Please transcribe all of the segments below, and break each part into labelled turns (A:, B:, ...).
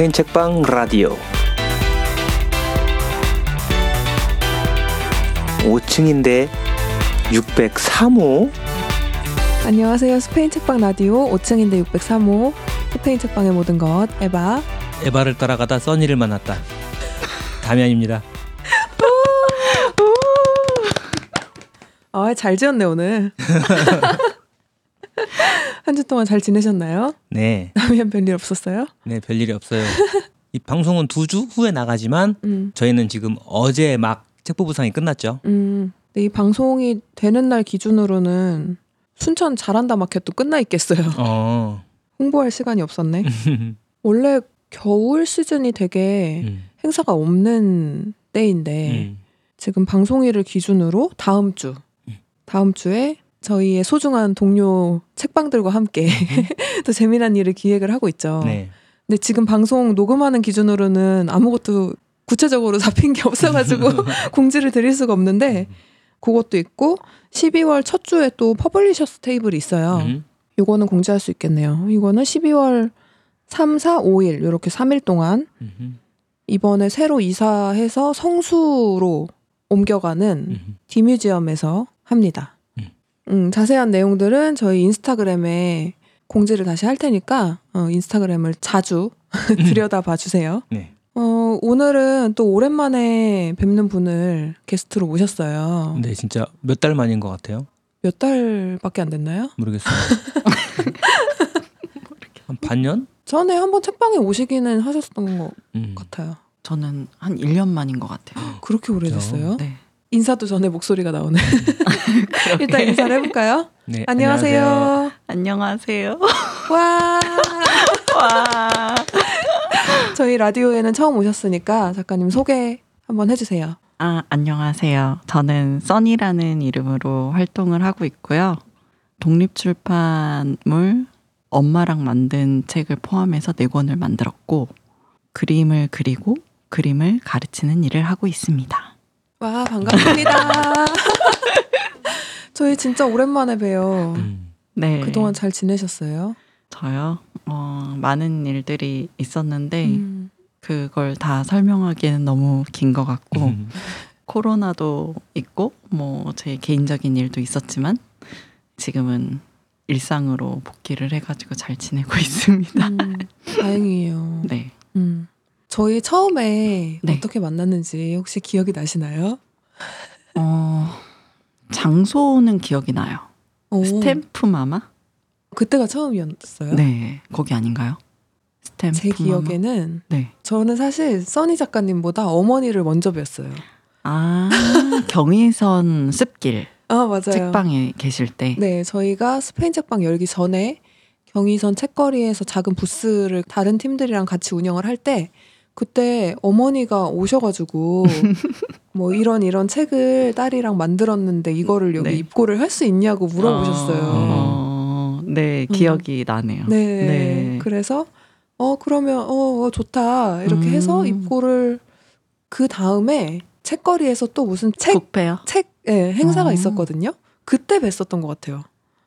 A: 스페인 책방 라디오 5층인데 603호
B: 안녕하세요. 스페인 책방 라디오 5층인데 603호 스페인 책방의 모든 것 에바
C: 에바를 따라가다 써니를 만났다. 다미안입니다.
B: 아, 잘 지었네 오늘. 한 주 동안 잘 지내셨나요?
C: 네,
B: 남이한 별일 없었어요?
C: 네 별일이 없어요. 이 방송은 두 주 후에 나가지만
B: 음.
C: 저희는 지금 어제 막 책보부상이 끝났죠.
B: 음. 이 방송이 되는 날 기준으로는 순천 잘한다 마켓도 끝나 있겠어요.
C: 어,
B: 홍보할 시간이 없었네. 원래 겨울 시즌이 되게
C: 음,
B: 행사가 없는 때인데
C: 음.
B: 지금 방송일을 기준으로 다음 주
C: 음.
B: 다음 주에 저희의 소중한 동료 책방들과 함께 또 재미난 일을 기획을 하고 있죠.
C: 네,
B: 근데 지금 방송 녹음하는 기준으로는 아무것도 구체적으로 잡힌 게 없어가지고 공지를 드릴 수가 없는데 그것도 있고 12월 첫 주에 또 Publishers Table이 있어요.
C: 음,
B: 이거는 공지할 수 있겠네요. 이거는 12월 3, 4, 5일 이렇게 3일 동안
C: 음,
B: 이번에 새로 이사해서 성수로 옮겨가는
C: 음.
B: 디뮤지엄에서 합니다.
C: 음.
B: 음, 자세한 내용들은 저희 인스타그램에 공지를 다시 할 테니까 어, 인스타그램을 자주 들여다봐 주세요.
C: 네,
B: 어, 오늘은 또 오랜만에 뵙는 분을 게스트로 모셨어요.
C: 근데 진짜 몇 달 만인 것 같아요.
B: 몇 달밖에 안 됐나요?
C: 모르겠어요. 한 반년?
B: 전에 한번 책방에 오시기는 하셨던 것
C: 음.
B: 같아요.
D: 저는 한 1년 만인 것 같아요.
B: 그렇게 오래됐어요?
D: 네.
B: 인사도 전에 목소리가 나오네. 일단 인사를 해볼까요?
C: 네,
B: 안녕하세요.
D: 안녕하세요.
B: 와.
D: 와.
B: 저희 라디오에는 처음 오셨으니까 작가님 소개 한번 해주세요.
D: 아, 안녕하세요. 저는 써니라는 이름으로 활동을 하고 있고요. 독립출판물 엄마랑 만든 책을 포함해서 네 권을 만들었고 그림을 그리고 그림을 가르치는 일을 하고 있습니다.
B: 와 반갑습니다. 저희 진짜 오랜만에 봬요.
C: 음.
D: 네.
B: 그동안 잘 지내셨어요?
D: 저요. 어, 많은 일들이 있었는데
B: 음.
D: 그걸 다 설명하기에는 너무 긴 것 같고
C: 음.
D: 코로나도 있고 뭐 제 개인적인 일도 있었지만 지금은 일상으로 복귀를 해가지고 잘 지내고 있습니다.
B: 음, 다행이에요.
D: 네.
B: 음. 저희 처음에
D: 네.
B: 어떻게 만났는지 혹시 기억이 나시나요?
D: 어, 장소는 기억이 나요.
B: 오,
D: Stamp Mama?
B: 그때가 처음이었어요?
D: 네, 거기 아닌가요? Stamp
B: 제 기억에는
D: 네.
B: 저는 사실 Sunny 작가님보다 어머니를 먼저 뵀어요.
D: 아 경의선 습길
B: 아 맞아요.
D: 책방에 계실 때.
B: 네, 저희가 스페인 책방 열기 전에 경의선 책거리에서 작은 부스를 다른 팀들이랑 같이 운영을 할 때 그때 어머니가 오셔가지고 뭐 이런 이런 책을 딸이랑 만들었는데 이거를 여기
D: 네.
B: 입고를 할 수 있냐고 물어보셨어요.
D: 어, 네,
B: 음.
D: 기억이 나네요.
B: 네.
D: 네.
B: 그래서 어 그러면 어, 어, 좋다 이렇게
D: 음.
B: 해서 입고를 그 다음에 책거리에서 또 무슨 책
D: 북페요?
B: 책 예, 행사가
D: 어.
B: 있었거든요. 그때 뵀었던 것 같아요.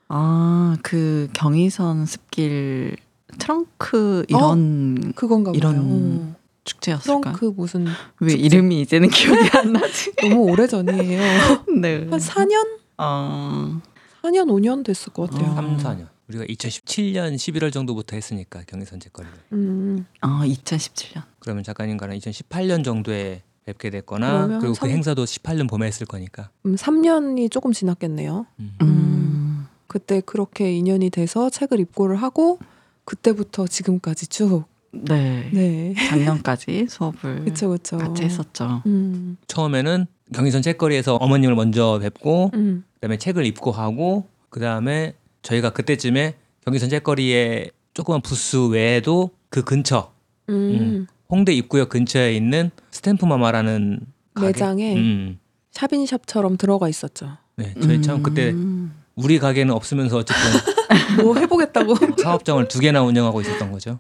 D: 아, 그 경의선 습길 트렁크 이런
B: 그건가 보요
D: 이런
B: 어.
D: 축제였을까요?
B: 트렁크 무슨
D: 왜 이름이 이제는 기억이 안 나지?
B: 너무 오래 전이에요.
D: 네.
B: 한 4년?
D: 어,
B: 4년 5년 됐을 것 같아요.
D: 어.
C: 3, 4년. 우리가 2017년 11월 정도부터 했으니까 경의선 책거리를.
B: 음.
D: 어, 2017년.
C: 그러면 작가님과는 2018년 정도에 뵙게 됐거나 그리고
B: 삼-
C: 그 행사도 18년 봄에 했을 거니까.
B: 음, 3년이 조금 지났겠네요.
C: 음.
D: 음.
B: 그때 그렇게 인연이 돼서 책을 입고를 하고 그때부터 지금까지 쭉.
D: 네.
B: 네.
D: 작년까지 수업을
B: 그쵸 그쵸.
D: 같이 했었죠.
B: 음.
C: 처음에는 경의선 책거리에서 어머님을 먼저 뵙고
B: 음.
C: 그다음에 책을 입고하고 그다음에 저희가 그때쯤에 경의선 책거리에 조그만 부스 외에도 그 근처
B: 음.
C: 홍대 입구역 근처에 있는 Stamp Mama라는 가게?
B: 매장에
C: 음.
B: shop in shop처럼 들어가 있었죠.
C: 네, 저희 참 그때
D: 음.
C: 우리 가게는 없으면서 어쨌든
B: 뭐 해보겠다고.
C: 사업장을 두 개나 운영하고 있었던 거죠.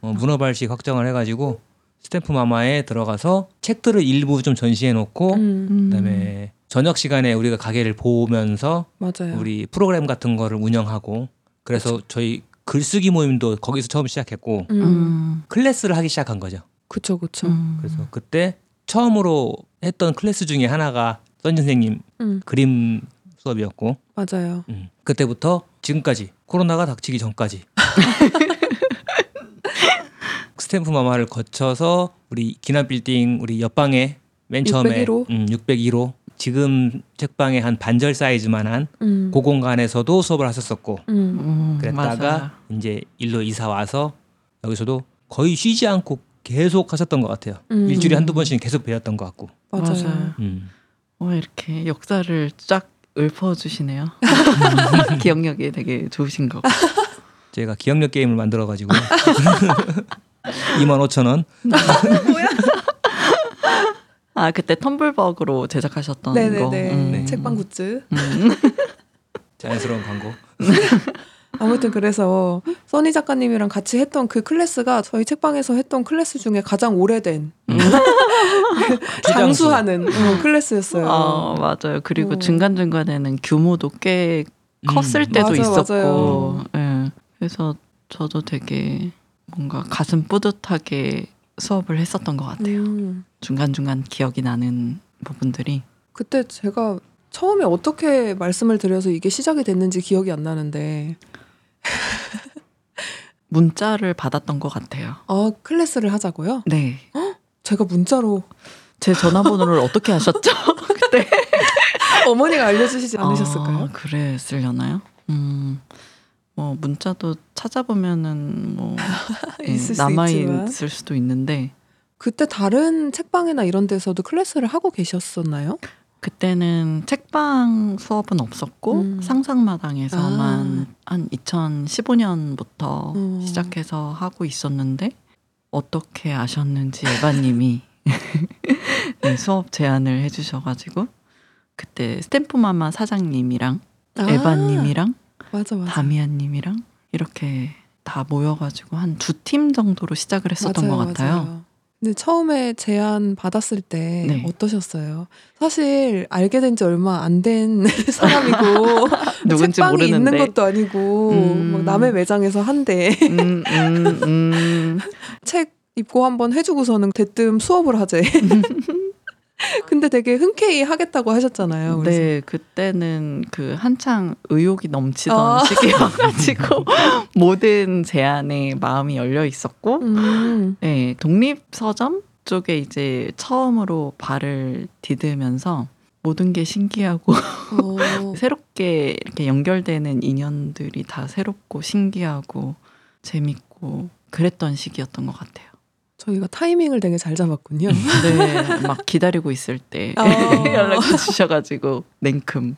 C: 어, 문어발식 확장을 해가지고 Stamp Mama에 들어가서 책들을 일부 좀 전시해 놓고
B: 음.
C: 그다음에 저녁 시간에 우리가 가게를 보면서
B: 맞아요.
C: 우리 프로그램 같은 거를 운영하고 그래서 저희 글쓰기 모임도 거기서 처음 시작했고
B: 음.
D: 음.
C: 클래스를 하기 시작한 거죠.
B: 그쵸 그쵸.
D: 음.
C: 그래서 그때 처음으로 했던 클래스 중에 하나가 Sunny 선생님
B: 음.
C: 그림 수업이었고
B: 맞아요.
C: 음, 그때부터 지금까지 코로나가 닥치기 전까지 Stamp Mama를 거쳐서 우리 기남 빌딩 우리 옆방에 맨 처음에
B: 601호?
C: 음, 601호 지금 책방의 한 반절 사이즈만한
B: 음.
C: 그 공간에서도 수업을 하셨었고
B: 음.
D: 음,
C: 그랬다가
D: 맞아요.
C: 이제 일로 이사 와서 여기서도 거의 쉬지 않고 계속 하셨던 것 같아요.
B: 음.
C: 일주일에 한두 번씩 계속 배웠던 것 같고.
B: 맞아요.
D: 맞아요.
C: 음.
D: 어, 이렇게 역사를 쫙 읊어주시네요. 기억력이 되게 좋으신 거.
C: 제가 기억력 게임을 만들어 가지고 2만 5천 원.
D: 아 그때 텀블벅으로 제작하셨던 거.
B: 네네네.
D: 음.
C: 네.
B: 책방 굿즈.
D: 음.
C: 자연스러운 광고.
B: 아무튼 그래서 써니 작가님이랑 같이 했던 그 클래스가 저희 책방에서 했던 클래스 중에 가장 오래된
C: 음.
B: 장수하는 어, 클래스였어요.
D: 아 맞아요. 그리고
B: 어.
D: 중간 중간에는 규모도 꽤 컸을
C: 음.
D: 때도
B: 맞아,
D: 있었고. 예. 그래서 저도 되게 뭔가 가슴 뿌듯하게 수업을 했었던 것 같아요.
B: 음.
D: 중간 중간 기억이 나는 부분들이.
B: 그때 제가 처음에 어떻게 말씀을 드려서 이게 시작이 됐는지 기억이 안 나는데
D: 문자를 받았던 것 같아요.
B: 아 클래스를 하자고요?
D: 네.
B: 제가 문자로
D: 제 전화번호를 어떻게 하셨죠? 그때
B: 어머니가 알려주시지 않으셨을까요?
D: 아, 그랬으려나요? 음. 뭐 문자도 찾아보면은 뭐 예,
B: 수
D: 남아
B: 있지만.
D: 있을 수도 있는데
B: 그때 다른 책방이나 이런 데서도 클래스를 하고 계셨었나요?
D: 그때는 책방 수업은 없었고
B: 음.
D: 상상마당에서만 한 2015년부터
B: 어.
D: 시작해서 하고 있었는데 어떻게 아셨는지 에바님이 네, 수업 제안을 해주셔가지고 그때 스탬프마마 사장님이랑
B: 아,
D: 에바님이랑
B: 맞아 맞아.
D: 다미안님이랑 이렇게 다 모여가지고 한 두 팀 정도로 시작을 했었던
B: 맞아요,
D: 것 같아요.
B: 맞아요. 근데 처음에 제안 받았을 때
D: 네.
B: 어떠셨어요? 사실 알게 된 지 얼마 안 된 사람이고
D: 누군지
B: 책방이 있는
D: 모르는데.
B: 것도 아니고
D: 음.
B: 막 남의 매장에서 한대
D: 음, 음, 음.
B: 책 입고 한번 해주고서는 대뜸 수업을 하재. 근데 되게 흔쾌히 하겠다고 하셨잖아요. 그래서
D: 네, 그때는 그 한창 의욕이 넘치던
B: 아.
D: 시기여가지고 모든 제안에 마음이 열려 있었고,
B: 음,
D: 네, 독립 서점 쪽에 이제 처음으로 발을 디디면서 모든 게 신기하고
B: 어,
D: 새롭게 이렇게 연결되는 인연들이 다 새롭고 신기하고 재밌고 그랬던 시기였던 것 같아요.
B: 저희가 타이밍을 되게 잘 잡았군요.
D: 네, 막 기다리고 있을 때
B: 어.
D: 연락해 주셔가지고 냉큼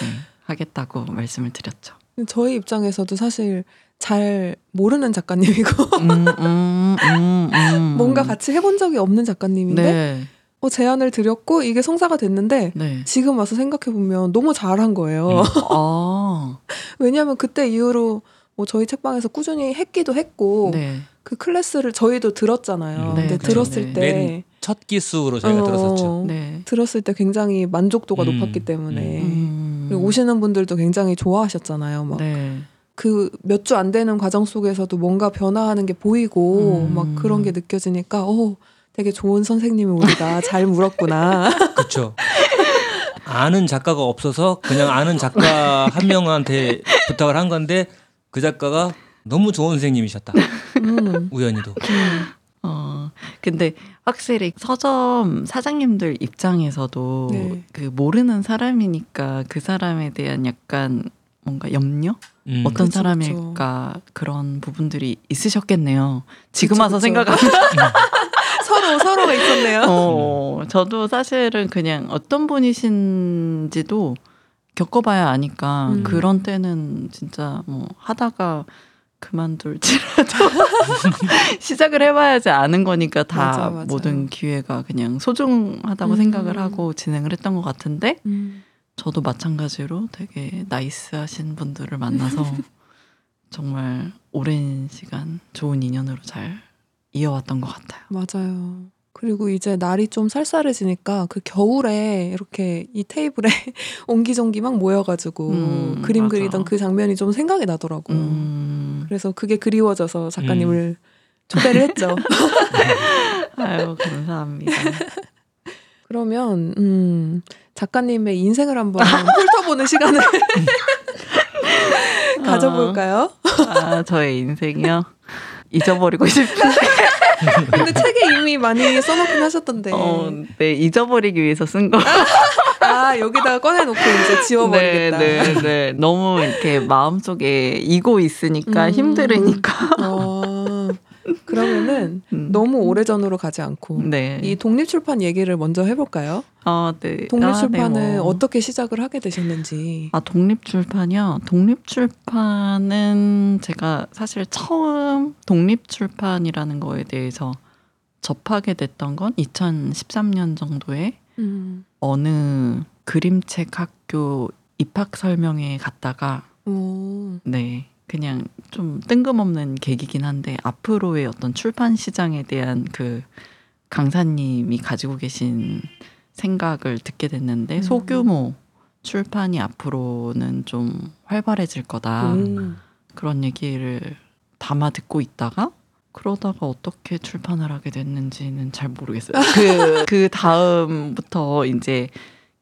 D: 네, 하겠다고 말씀을 드렸죠.
B: 저희 입장에서도 사실 잘 모르는 작가님이고
D: 음, 음, 음, 음.
B: 뭔가 같이 해본 적이 없는 작가님인데
D: 네,
B: 어, 제안을 드렸고 이게 성사가 됐는데
D: 네.
B: 지금 와서 생각해 보면 너무 잘한 거예요.
C: 음.
D: 아,
B: 왜냐하면 그때 이후로 뭐 저희 책방에서 꾸준히 했기도 했고
D: 네,
B: 그 클래스를 저희도 들었잖아요.
C: 음,
D: 네,
B: 근데
D: 그렇죠.
B: 들었을
D: 네.
C: 때맨첫 기수로 저희가
B: 어,
C: 들었었죠.
D: 네.
B: 들었을 때 굉장히 만족도가
C: 음,
B: 높았기 때문에
D: 음.
B: 그리고 오시는 분들도 굉장히 좋아하셨잖아요. 막
D: 네.
B: 그몇 주 안 되는 과정 속에서도 뭔가 변화하는 게 보이고
D: 음.
B: 막 그런 게 느껴지니까 어 되게 좋은 선생님을 우리가 잘 물었구나.
C: 그렇죠. 아는 작가가 없어서 그냥 아는 작가 한 명한테 부탁을 한 건데 그 작가가 너무 좋은 선생님이셨다.
B: 음.
C: 우연히도.
D: 어, 근데 확실히 서점 사장님들 입장에서도
B: 네.
D: 그 모르는 사람이니까 그 사람에 대한 약간 뭔가 염려?
C: 음.
D: 어떤
B: 그쵸,
D: 사람일까 그런 부분들이 있으셨겠네요. 지금
B: 그쵸,
D: 와서
B: 그쵸.
D: 생각하면
B: 서로 서로가 있었네요.
D: 어, 저도 사실은 그냥 어떤 분이신지도 겪어봐야 아니까
B: 음.
D: 그런 때는 진짜 뭐 하다가 그만둘지라도 시작을 해봐야지 아는 거니까 다
B: 맞아, 맞아.
D: 모든 기회가 그냥 소중하다고
B: 음.
D: 생각을 하고 진행을 했던 것 같은데
B: 음.
D: 저도 마찬가지로 되게 나이스하신 분들을 만나서 정말 오랜 시간 좋은 인연으로 잘 이어왔던 것 같아요.
B: 맞아요. 그리고 이제 날이 좀 쌀쌀해지니까 그 겨울에 이렇게 이 테이블에 옹기종기 막 모여가지고
D: 음,
B: 그림
D: 맞아.
B: 그리던 그 장면이 좀 생각이 나더라고요.
D: 음,
B: 그래서 그게 그리워져서 작가님을 초대를 했죠.
D: 아유 감사합니다.
B: 그러면 음, 작가님의 인생을 한번 훑어보는 시간을 가져볼까요?
D: 아 저의 인생이요. 잊어버리고 싶은데.
B: 근데 책에 이미 많이 써놓긴 하셨던데.
D: 어, 네 잊어버리기 위해서 쓴 거.
B: 아 여기다가 꺼내놓고 이제 지워버리겠다.
D: 네, 네, 네. 너무 이렇게 마음속에 이고 있으니까
B: 음.
D: 힘들으니까.
B: 어, 그러면은
D: 음.
B: 너무 오래 전으로 가지 않고
D: 네.
B: 이 독립출판 얘기를 먼저 해볼까요?
D: 아, 네.
B: 독립출판을
D: 아, 네, 뭐.
B: 어떻게 시작을 하게 되셨는지.
D: 아, 독립출판이요? 독립출판은 제가 사실 처음 독립출판이라는 거에 대해서 접하게 됐던 건 2013년 정도에
B: 음.
D: 어느 그림책 학교 입학 설명회에 갔다가
B: 오.
D: 네. 그냥 좀 뜬금없는 계기긴 한데 앞으로의 어떤 출판 시장에 대한 그 강사님이 가지고 계신 생각을 듣게 됐는데
B: 음.
D: 소규모 출판이 앞으로는 좀 활발해질 거다.
B: 음.
D: 그런 얘기를 담아 듣고 있다가 그러다가 어떻게 출판을 하게 됐는지는 잘 모르겠어요. 그, 그 다음부터 이제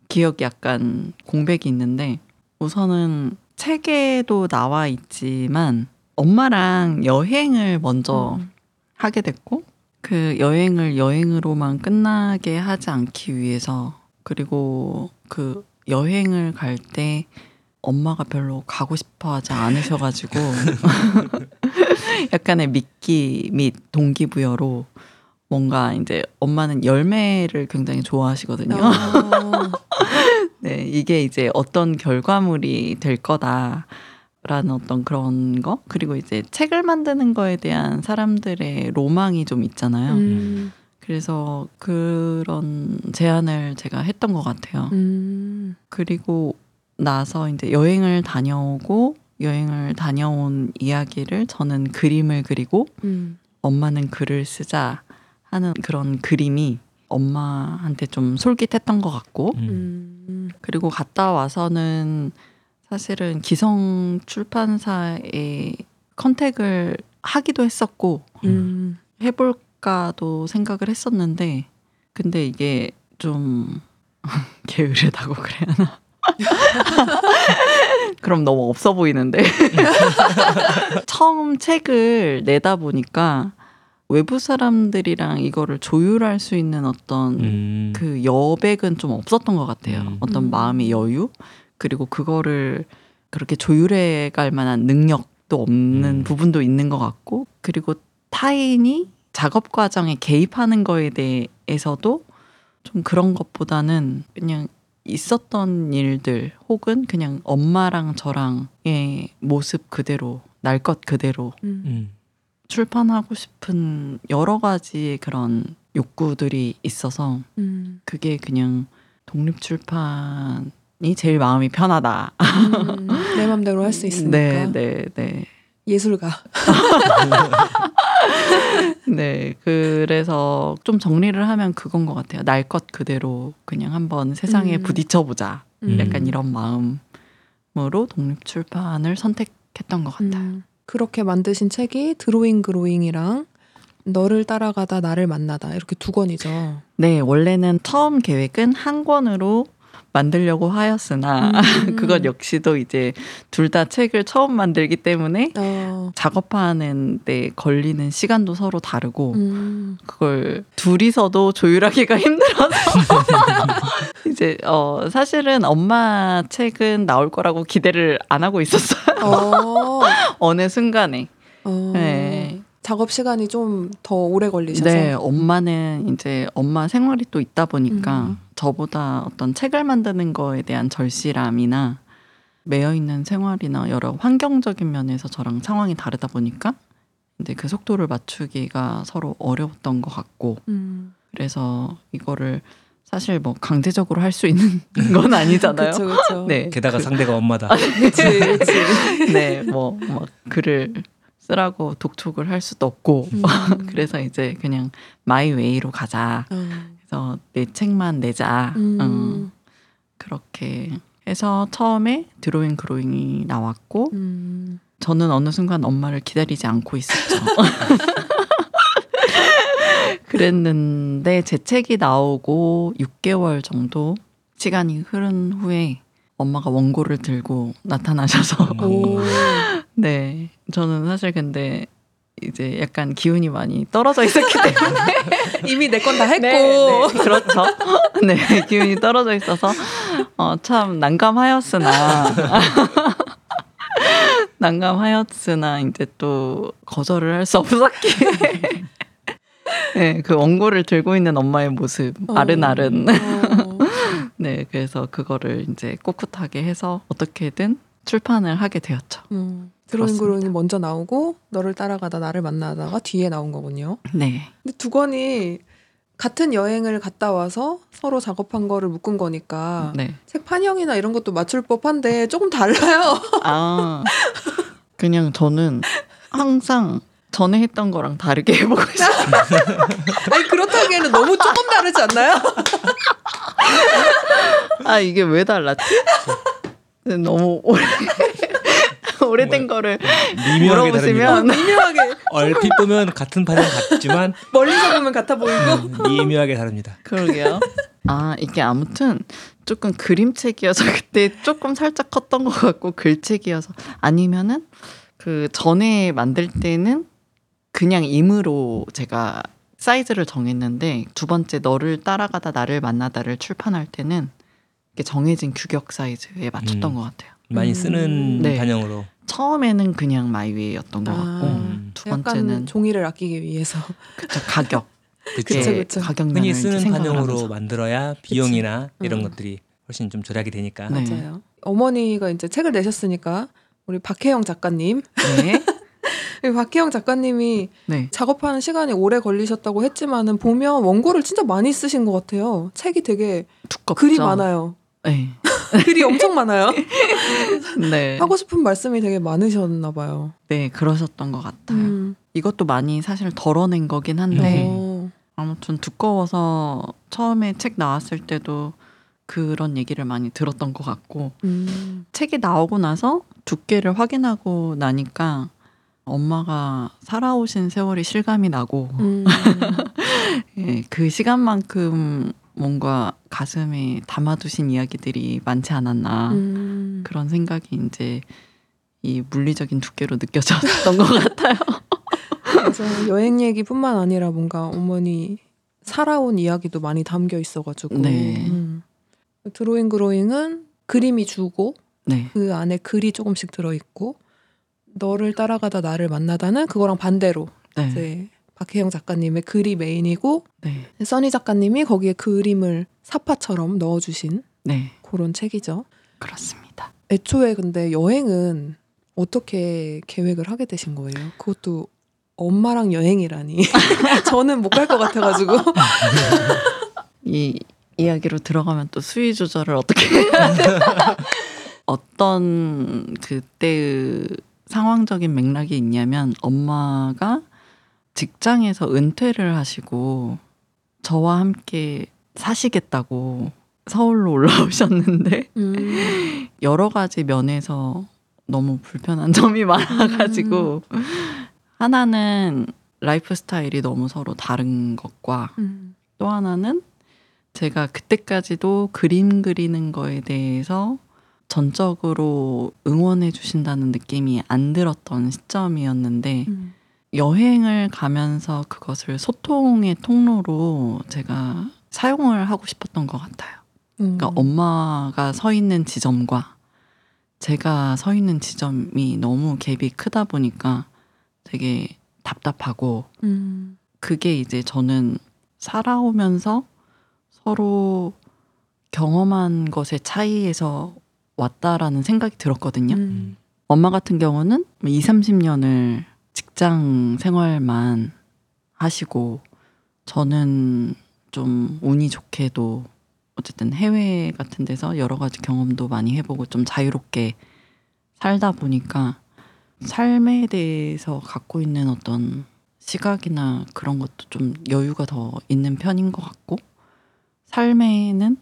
D: 기억이 약간 공백이 있는데 우선은 책에도 나와 있지만 엄마랑 여행을 먼저
B: 음.
D: 하게 됐고 그 여행을 여행으로만 끝나게 하지 않기 위해서 그리고 그 여행을 갈 때 엄마가 별로 가고 싶어 하지 않으셔가지고 약간의 미끼 및 동기부여로 뭔가 이제 엄마는 열매를 굉장히 좋아하시거든요.
B: 어.
D: 네, 이게 이제 어떤 결과물이 될 거다 라는 어떤 그런 거 그리고 이제 책을 만드는 거에 대한 사람들의 로망이 좀 있잖아요.
B: 음.
D: 그래서 그런 제안을 제가 했던 것 같아요.
B: 음.
D: 그리고 나서 이제 여행을 다녀오고 여행을 다녀온 이야기를 저는 그림을 그리고
B: 음.
D: 엄마는 글을 쓰자 하는 그런 그림이 엄마한테 좀 솔깃했던 것 같고
C: 음.
B: 음.
D: 그리고 갔다 와서는 사실은 기성 출판사에 컨택을 하기도 했었고
B: 음.
D: 해볼까도 생각을 했었는데 근데 이게 좀 게으르다고 그래야 하나 그럼 너무 없어 보이는데 처음 책을 내다 보니까 외부 사람들이랑 이거를 조율할 수 있는 어떤
C: 음.
D: 그 여백은 좀 없었던 것 같아요.
C: 음.
D: 어떤
B: 음.
D: 마음의 여유 그리고 그거를 그렇게 조율해 갈 만한 능력도 없는
C: 음.
D: 부분도 있는 것 같고 그리고 타인이 작업 과정에 개입하는 거에 대해서도 좀 그런 것보다는 그냥 있었던 일들 혹은 그냥 엄마랑 저랑의 모습 그대로 날 것 그대로
B: 음.
C: 음.
D: 출판하고 싶은 여러 가지의 그런 욕구들이 있어서
B: 음.
D: 그게 그냥 독립 출판이 제일 마음이 편하다.
B: 음. 내 맘대로 할 수 있으니까.
D: 네, 네, 네.
B: 예술가.
D: 네, 그래서 좀 정리를 하면 그건 것 같아요. 날 것 그대로 그냥 한번 세상에
B: 음.
D: 부딪혀보자.
B: 음.
D: 약간 이런 마음으로 독립 출판을 선택했던 것 같아요.
B: 음. 그렇게 만드신 책이 드로잉 그로잉이랑 너를 따라가다 나를 만나다 이렇게 두 권이죠.
D: 네, 원래는 처음 계획은 한 권으로 만들려고 하였으나
B: 음.
D: 그것 역시도 이제 둘 다 책을 처음 만들기 때문에
B: 어.
D: 작업하는 데 걸리는 시간도 서로 다르고
B: 음.
D: 그걸 둘이서도 조율하기가 힘들어서 이제 어 사실은 엄마 책은 나올 거라고 기대를 안 하고 있었어요.
B: 어.
D: 어느 순간에.
B: 어.
D: 네.
B: 작업 시간이 좀 더 오래 걸리셔서.
D: 네, 엄마는 이제 엄마 생활이 또 있다 보니까
B: 음.
D: 저보다 어떤 책을 만드는 거에 대한 절실함이나 매여 있는 생활이나 여러 환경적인 면에서 저랑 상황이 다르다 보니까 이제 그 속도를 맞추기가 서로 어려웠던 것 같고
B: 음.
D: 그래서 이거를 사실 뭐 강제적으로 할 수 있는 건 아니잖아요.
B: 그렇죠, 그렇죠.
D: 네,
C: 게다가 상대가 엄마다.
B: 그렇지, 그렇지.
D: 네, 뭐, 뭐 글을 쓰라고 독촉을 할 수도 없고
B: 음.
D: 그래서 이제 그냥 my way로 가자.
B: 어.
D: 그래서 내 책만 내자.
B: 음.
D: 어, 그렇게 해서 처음에 드로잉 그로잉이 나왔고
B: 음.
D: 저는 어느 순간 엄마를 기다리지 않고 있었죠. 그랬는데 제 책이 나오고 6개월 정도 시간이 흐른 후에 엄마가 원고를 들고 나타나셔서
C: 음.
B: 오.
D: 네 저는 사실 근데 이제 약간 기운이 많이 떨어져 있었기 때문에
B: 이미 내 건 다 했고.
D: 네, 네, 그렇죠. 네, 기운이 떨어져 있어서 어, 참 난감하였으나 난감하였으나 이제 또 거절을 할 수 없었기에 네, 그 원고를 들고 있는 엄마의 모습
B: 어.
D: 아른아른.
B: 어.
D: 네, 그래서 그거를 이제 꿋꿋하게 해서 어떻게든 출판을 하게 되었죠.
B: 음.
D: 그렇습니다.
B: 그로잉이 먼저 나오고 너를 따라가다 나를 만나다가 뒤에 나온 거군요.
D: 네,
B: 근데 두 권이 같은 여행을 갔다 와서 서로 작업한 거를 묶은 거니까
D: 네.
B: 책 판형이나 이런 것도 맞출 법한데 조금 달라요.
D: 아, 그냥 저는 항상 전에 했던 거랑 다르게 해보고 싶어요.
B: 아니 그렇다기에는 너무 조금 다르지 않나요?
D: 아 이게 왜 달랐지? 너무 오래 오래된 거를. 물어보시면
B: 미묘하게
C: 얼핏 보면 같은 판은 같지만
B: 멀리서 보면 같아 보이고.
C: 음, 미묘하게 다릅니다.
D: 그러게요. 아 이게 아무튼 조금 그림책이어서 그때 조금 살짝 컸던 것 같고 글책이어서 아니면은 그 전에 만들 때는 그냥 임으로 제가 사이즈를 정했는데 두 번째 너를 따라가다 나를 만나다를 출판할 때는 이게 정해진 규격 사이즈에 맞췄던
C: 음.
D: 것 같아요.
C: 많이
B: 음.
C: 쓰는
D: 네.
C: 단형으로.
D: 처음에는 그냥 마이웨이였던 것
B: 아.
D: 같고
C: 음.
D: 두 번째는
B: 종이를 아끼기 위해서.
D: 그쵸, 가격
C: 그쵸.
B: 그쵸.
D: 가격면을
C: 흔히 쓰는
D: 하면서.
C: 만들어야 비용이나 이런
B: 음.
C: 것들이 훨씬 좀 절약이 되니까.
D: 네.
B: 맞아요. 어머니가 이제 책을 내셨으니까 우리 박혜영 작가님,
D: 네,
B: 박혜영 작가님이
D: 네.
B: 작업하는 시간이 오래 걸리셨다고 했지만은 보면 원고를 진짜 많이 쓰신 것 같아요. 책이 되게
D: 두껍죠.
B: 글이 많아요.
D: 네.
B: 글이 엄청 많아요.
D: 네.
B: 하고 싶은 말씀이 되게 많으셨나 봐요.
D: 네, 그러셨던 것 같아요.
B: 음.
D: 이것도 많이 사실 덜어낸 거긴 한데
C: 네.
B: 어.
D: 아무튼 두꺼워서 처음에 책 나왔을 때도 그런 얘기를 많이 들었던 것 같고
B: 음.
D: 책이 나오고 나서 두께를 확인하고 나니까 엄마가 살아오신 세월이 실감이 나고
B: 음.
D: 예, 그 시간만큼 뭔가 가슴에 담아두신 이야기들이 많지 않았나
B: 음.
D: 그런 생각이 이제 이 물리적인 두께로 느껴졌던 것 같아요.
B: 그래서 여행 얘기뿐만 아니라 뭔가 어머니 살아온 이야기도 많이 담겨 있어가지고
D: 네.
B: 음. 드로잉 그로잉은 그림이 주고
D: 네,
B: 그 안에 글이 조금씩 들어있고 너를 따라가다 나를 만나다는 그거랑 반대로
D: 네,
B: 이제 박혜영 작가님의 글이 메인이고
D: 네,
B: 써니 작가님이 거기에 그림을 사파처럼 넣어주신
D: 네,
B: 그런 책이죠.
D: 그렇습니다.
B: 애초에 근데 여행은 어떻게 계획을 하게 되신 거예요? 그것도 엄마랑 여행이라니 저는 못 갈 것 같아가지고
D: 이 이야기로 들어가면 또 수위 조절을 어떻게 해야 되나? 어떤 그때의 상황적인 맥락이 있냐면 엄마가 직장에서 은퇴를 하시고 저와 함께 사시겠다고 서울로 올라오셨는데
B: 음.
D: 여러 가지 면에서 너무 불편한 점이 많아가지고 하나는 라이프 스타일이 너무 서로 다른 것과
B: 음.
D: 또 하나는 제가 그때까지도 그림 그리는 거에 대해서 전적으로 응원해 주신다는 느낌이 안 들었던 시점이었는데
B: 음.
D: 여행을 가면서 그것을 소통의 통로로 제가 사용을 하고 싶었던 것 같아요. 그러니까
B: 음.
D: 엄마가 서 있는 지점과 제가 서 있는 지점이 너무 갭이 크다 보니까 되게 답답하고
B: 음.
D: 그게 이제 저는 살아오면서 서로 경험한 것의 차이에서 왔다라는 생각이 들었거든요.
B: 음.
D: 엄마 같은 경우는 2, 30년을 직장 생활만 하시고 저는 좀 운이 좋게도 어쨌든 해외 같은 데서 여러 가지 경험도 많이 해보고 좀 자유롭게 살다 보니까 삶에 대해서 갖고 있는 어떤 시각이나 그런 것도 좀 여유가 더 있는 편인 것 같고 삶에는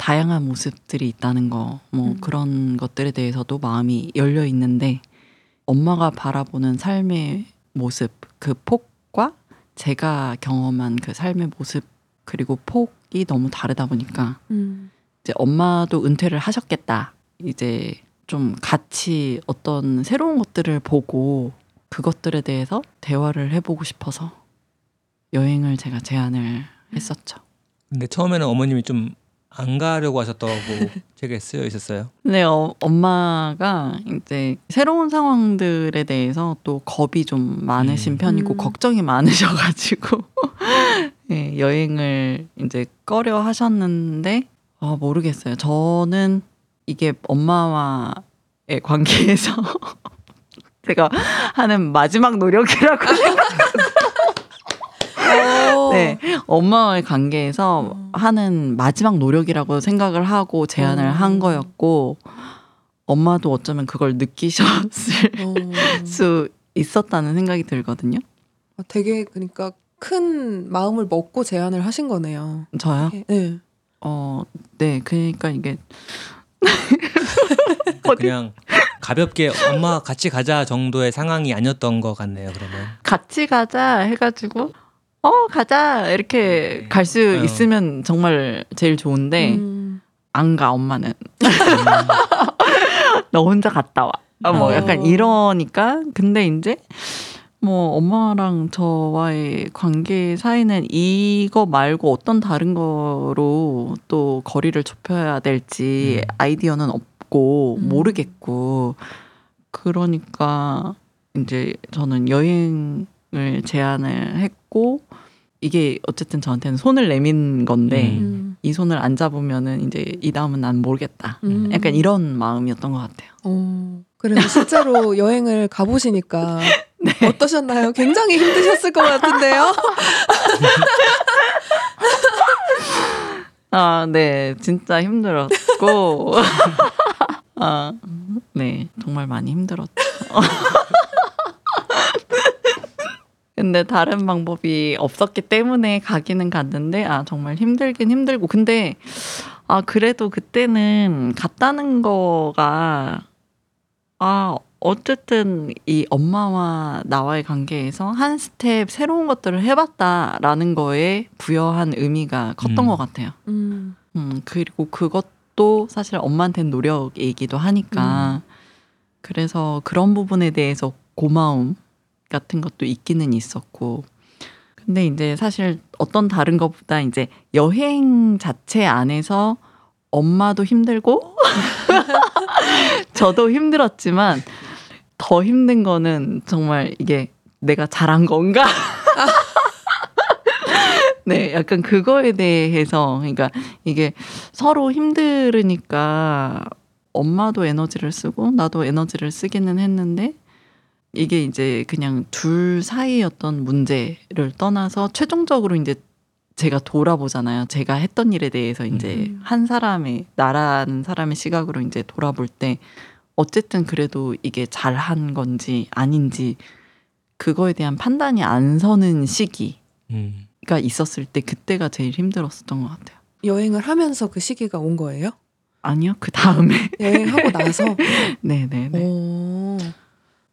D: 다양한 모습들이 있다는 거, 뭐
B: 음.
D: 그런 것들에 대해서도 마음이 열려 있는데 엄마가 바라보는 삶의 모습, 그 폭과 제가 경험한 그 삶의 모습 그리고 폭이 너무 다르다 보니까
B: 음.
D: 이제 엄마도 은퇴를 하셨겠다. 이제 좀 같이 어떤 새로운 것들을 보고 그것들에 대해서 대화를 해보고 싶어서 여행을 제가 제안을 했었죠.
C: 근데 처음에는 어머님이 좀 안 가려고 하셨다고 책에 쓰여 있었어요.
D: 근데 어, 엄마가 이제 새로운 상황들에 대해서 또 겁이 좀 많으신
C: 음.
D: 편이고
B: 음.
D: 걱정이 많으셔가지고 예, 여행을 이제 꺼려 하셨는데 아, 모르겠어요. 저는 이게 엄마와의 관계에서 제가 하는 마지막 노력이라고
B: 어.
D: 네, 엄마와의 관계에서
B: 음.
D: 하는 마지막 노력이라고 생각을 하고 제안을
B: 음.
D: 한 거였고 엄마도 어쩌면 그걸 느끼셨을
B: 어.
D: 수 있었다는 생각이 들거든요.
B: 아, 되게 그러니까 큰 마음을 먹고 제안을 하신 거네요.
D: 저요?
B: 네.
D: 어, 네, 그러니까 이게
C: 그러니까 그냥 가볍게 엄마 같이 가자 정도의 상황이 아니었던 것 같네요. 그러면
D: 같이 가자 해가지고 어 가자 이렇게 갈수
C: 어.
D: 있으면 정말 제일 좋은데
B: 음.
D: 안가 엄마는 너 혼자 갔다 와. 아, 뭐
B: 어.
D: 약간 이러니까 근데 이제 뭐 엄마랑 저와의 관계 사이는 이거 말고 어떤 다른 거로 또 거리를 좁혀야 될지
C: 음.
D: 아이디어는 없고
B: 음.
D: 모르겠고 그러니까 이제 저는 여행을 제안을 했고 이게 어쨌든 저한테는 손을 내민 건데
C: 음.
B: 음.
D: 이 손을 안 잡으면은 이제 이 다음은 난 모르겠다.
B: 음.
D: 약간 이런 마음이었던 것 같아요.
B: 어. 그래서 실제로 여행을 가보시니까 어떠셨나요? 굉장히 힘드셨을 것 같은데요.
D: 아, 네, 진짜 힘들었고, 아, 네, 정말 많이 힘들었죠. 근데 다른 방법이 없었기 때문에 가기는 갔는데, 아, 정말 힘들긴 힘들고, 근데, 아, 그래도 그때는 갔다는 거가, 아, 어쨌든 이 엄마와 나와의 관계에서 한 스텝 새로운 것들을 해봤다라는 거에 부여한 의미가 컸던
C: 음.
D: 것 같아요.
B: 음.
D: 음, 그리고 그것도 사실 엄마한테는 노력이기도 하니까 그래서 그런 부분에 대해서 고마움 같은 것도 있기는 있었고 근데 이제 사실 어떤 다른 것보다 이제 여행 자체 안에서 엄마도 힘들고 저도 힘들었지만 더 힘든 거는 정말 이게 내가 잘한 건가? 네, 약간 그거에 대해서 그러니까 이게 서로 힘들으니까 엄마도 에너지를 쓰고 나도 에너지를 쓰기는 했는데 이게 이제 그냥 둘 사이였던 문제를 떠나서 최종적으로 이제 제가 돌아보잖아요. 제가 했던 일에 대해서 이제
B: 음.
D: 한 사람의 나라는 사람의 시각으로 이제 돌아볼 때 어쨌든 그래도 이게 잘 한 건지 아닌지 그거에 대한 판단이 안 서는 시기가
C: 음.
D: 있었을 때 그때가 제일 힘들었었던 것 같아요.
B: 여행을 하면서 그 시기가 온 거예요?
D: 아니요, 그 다음에
B: 여행하고 나서.
D: 네네네.
B: 어.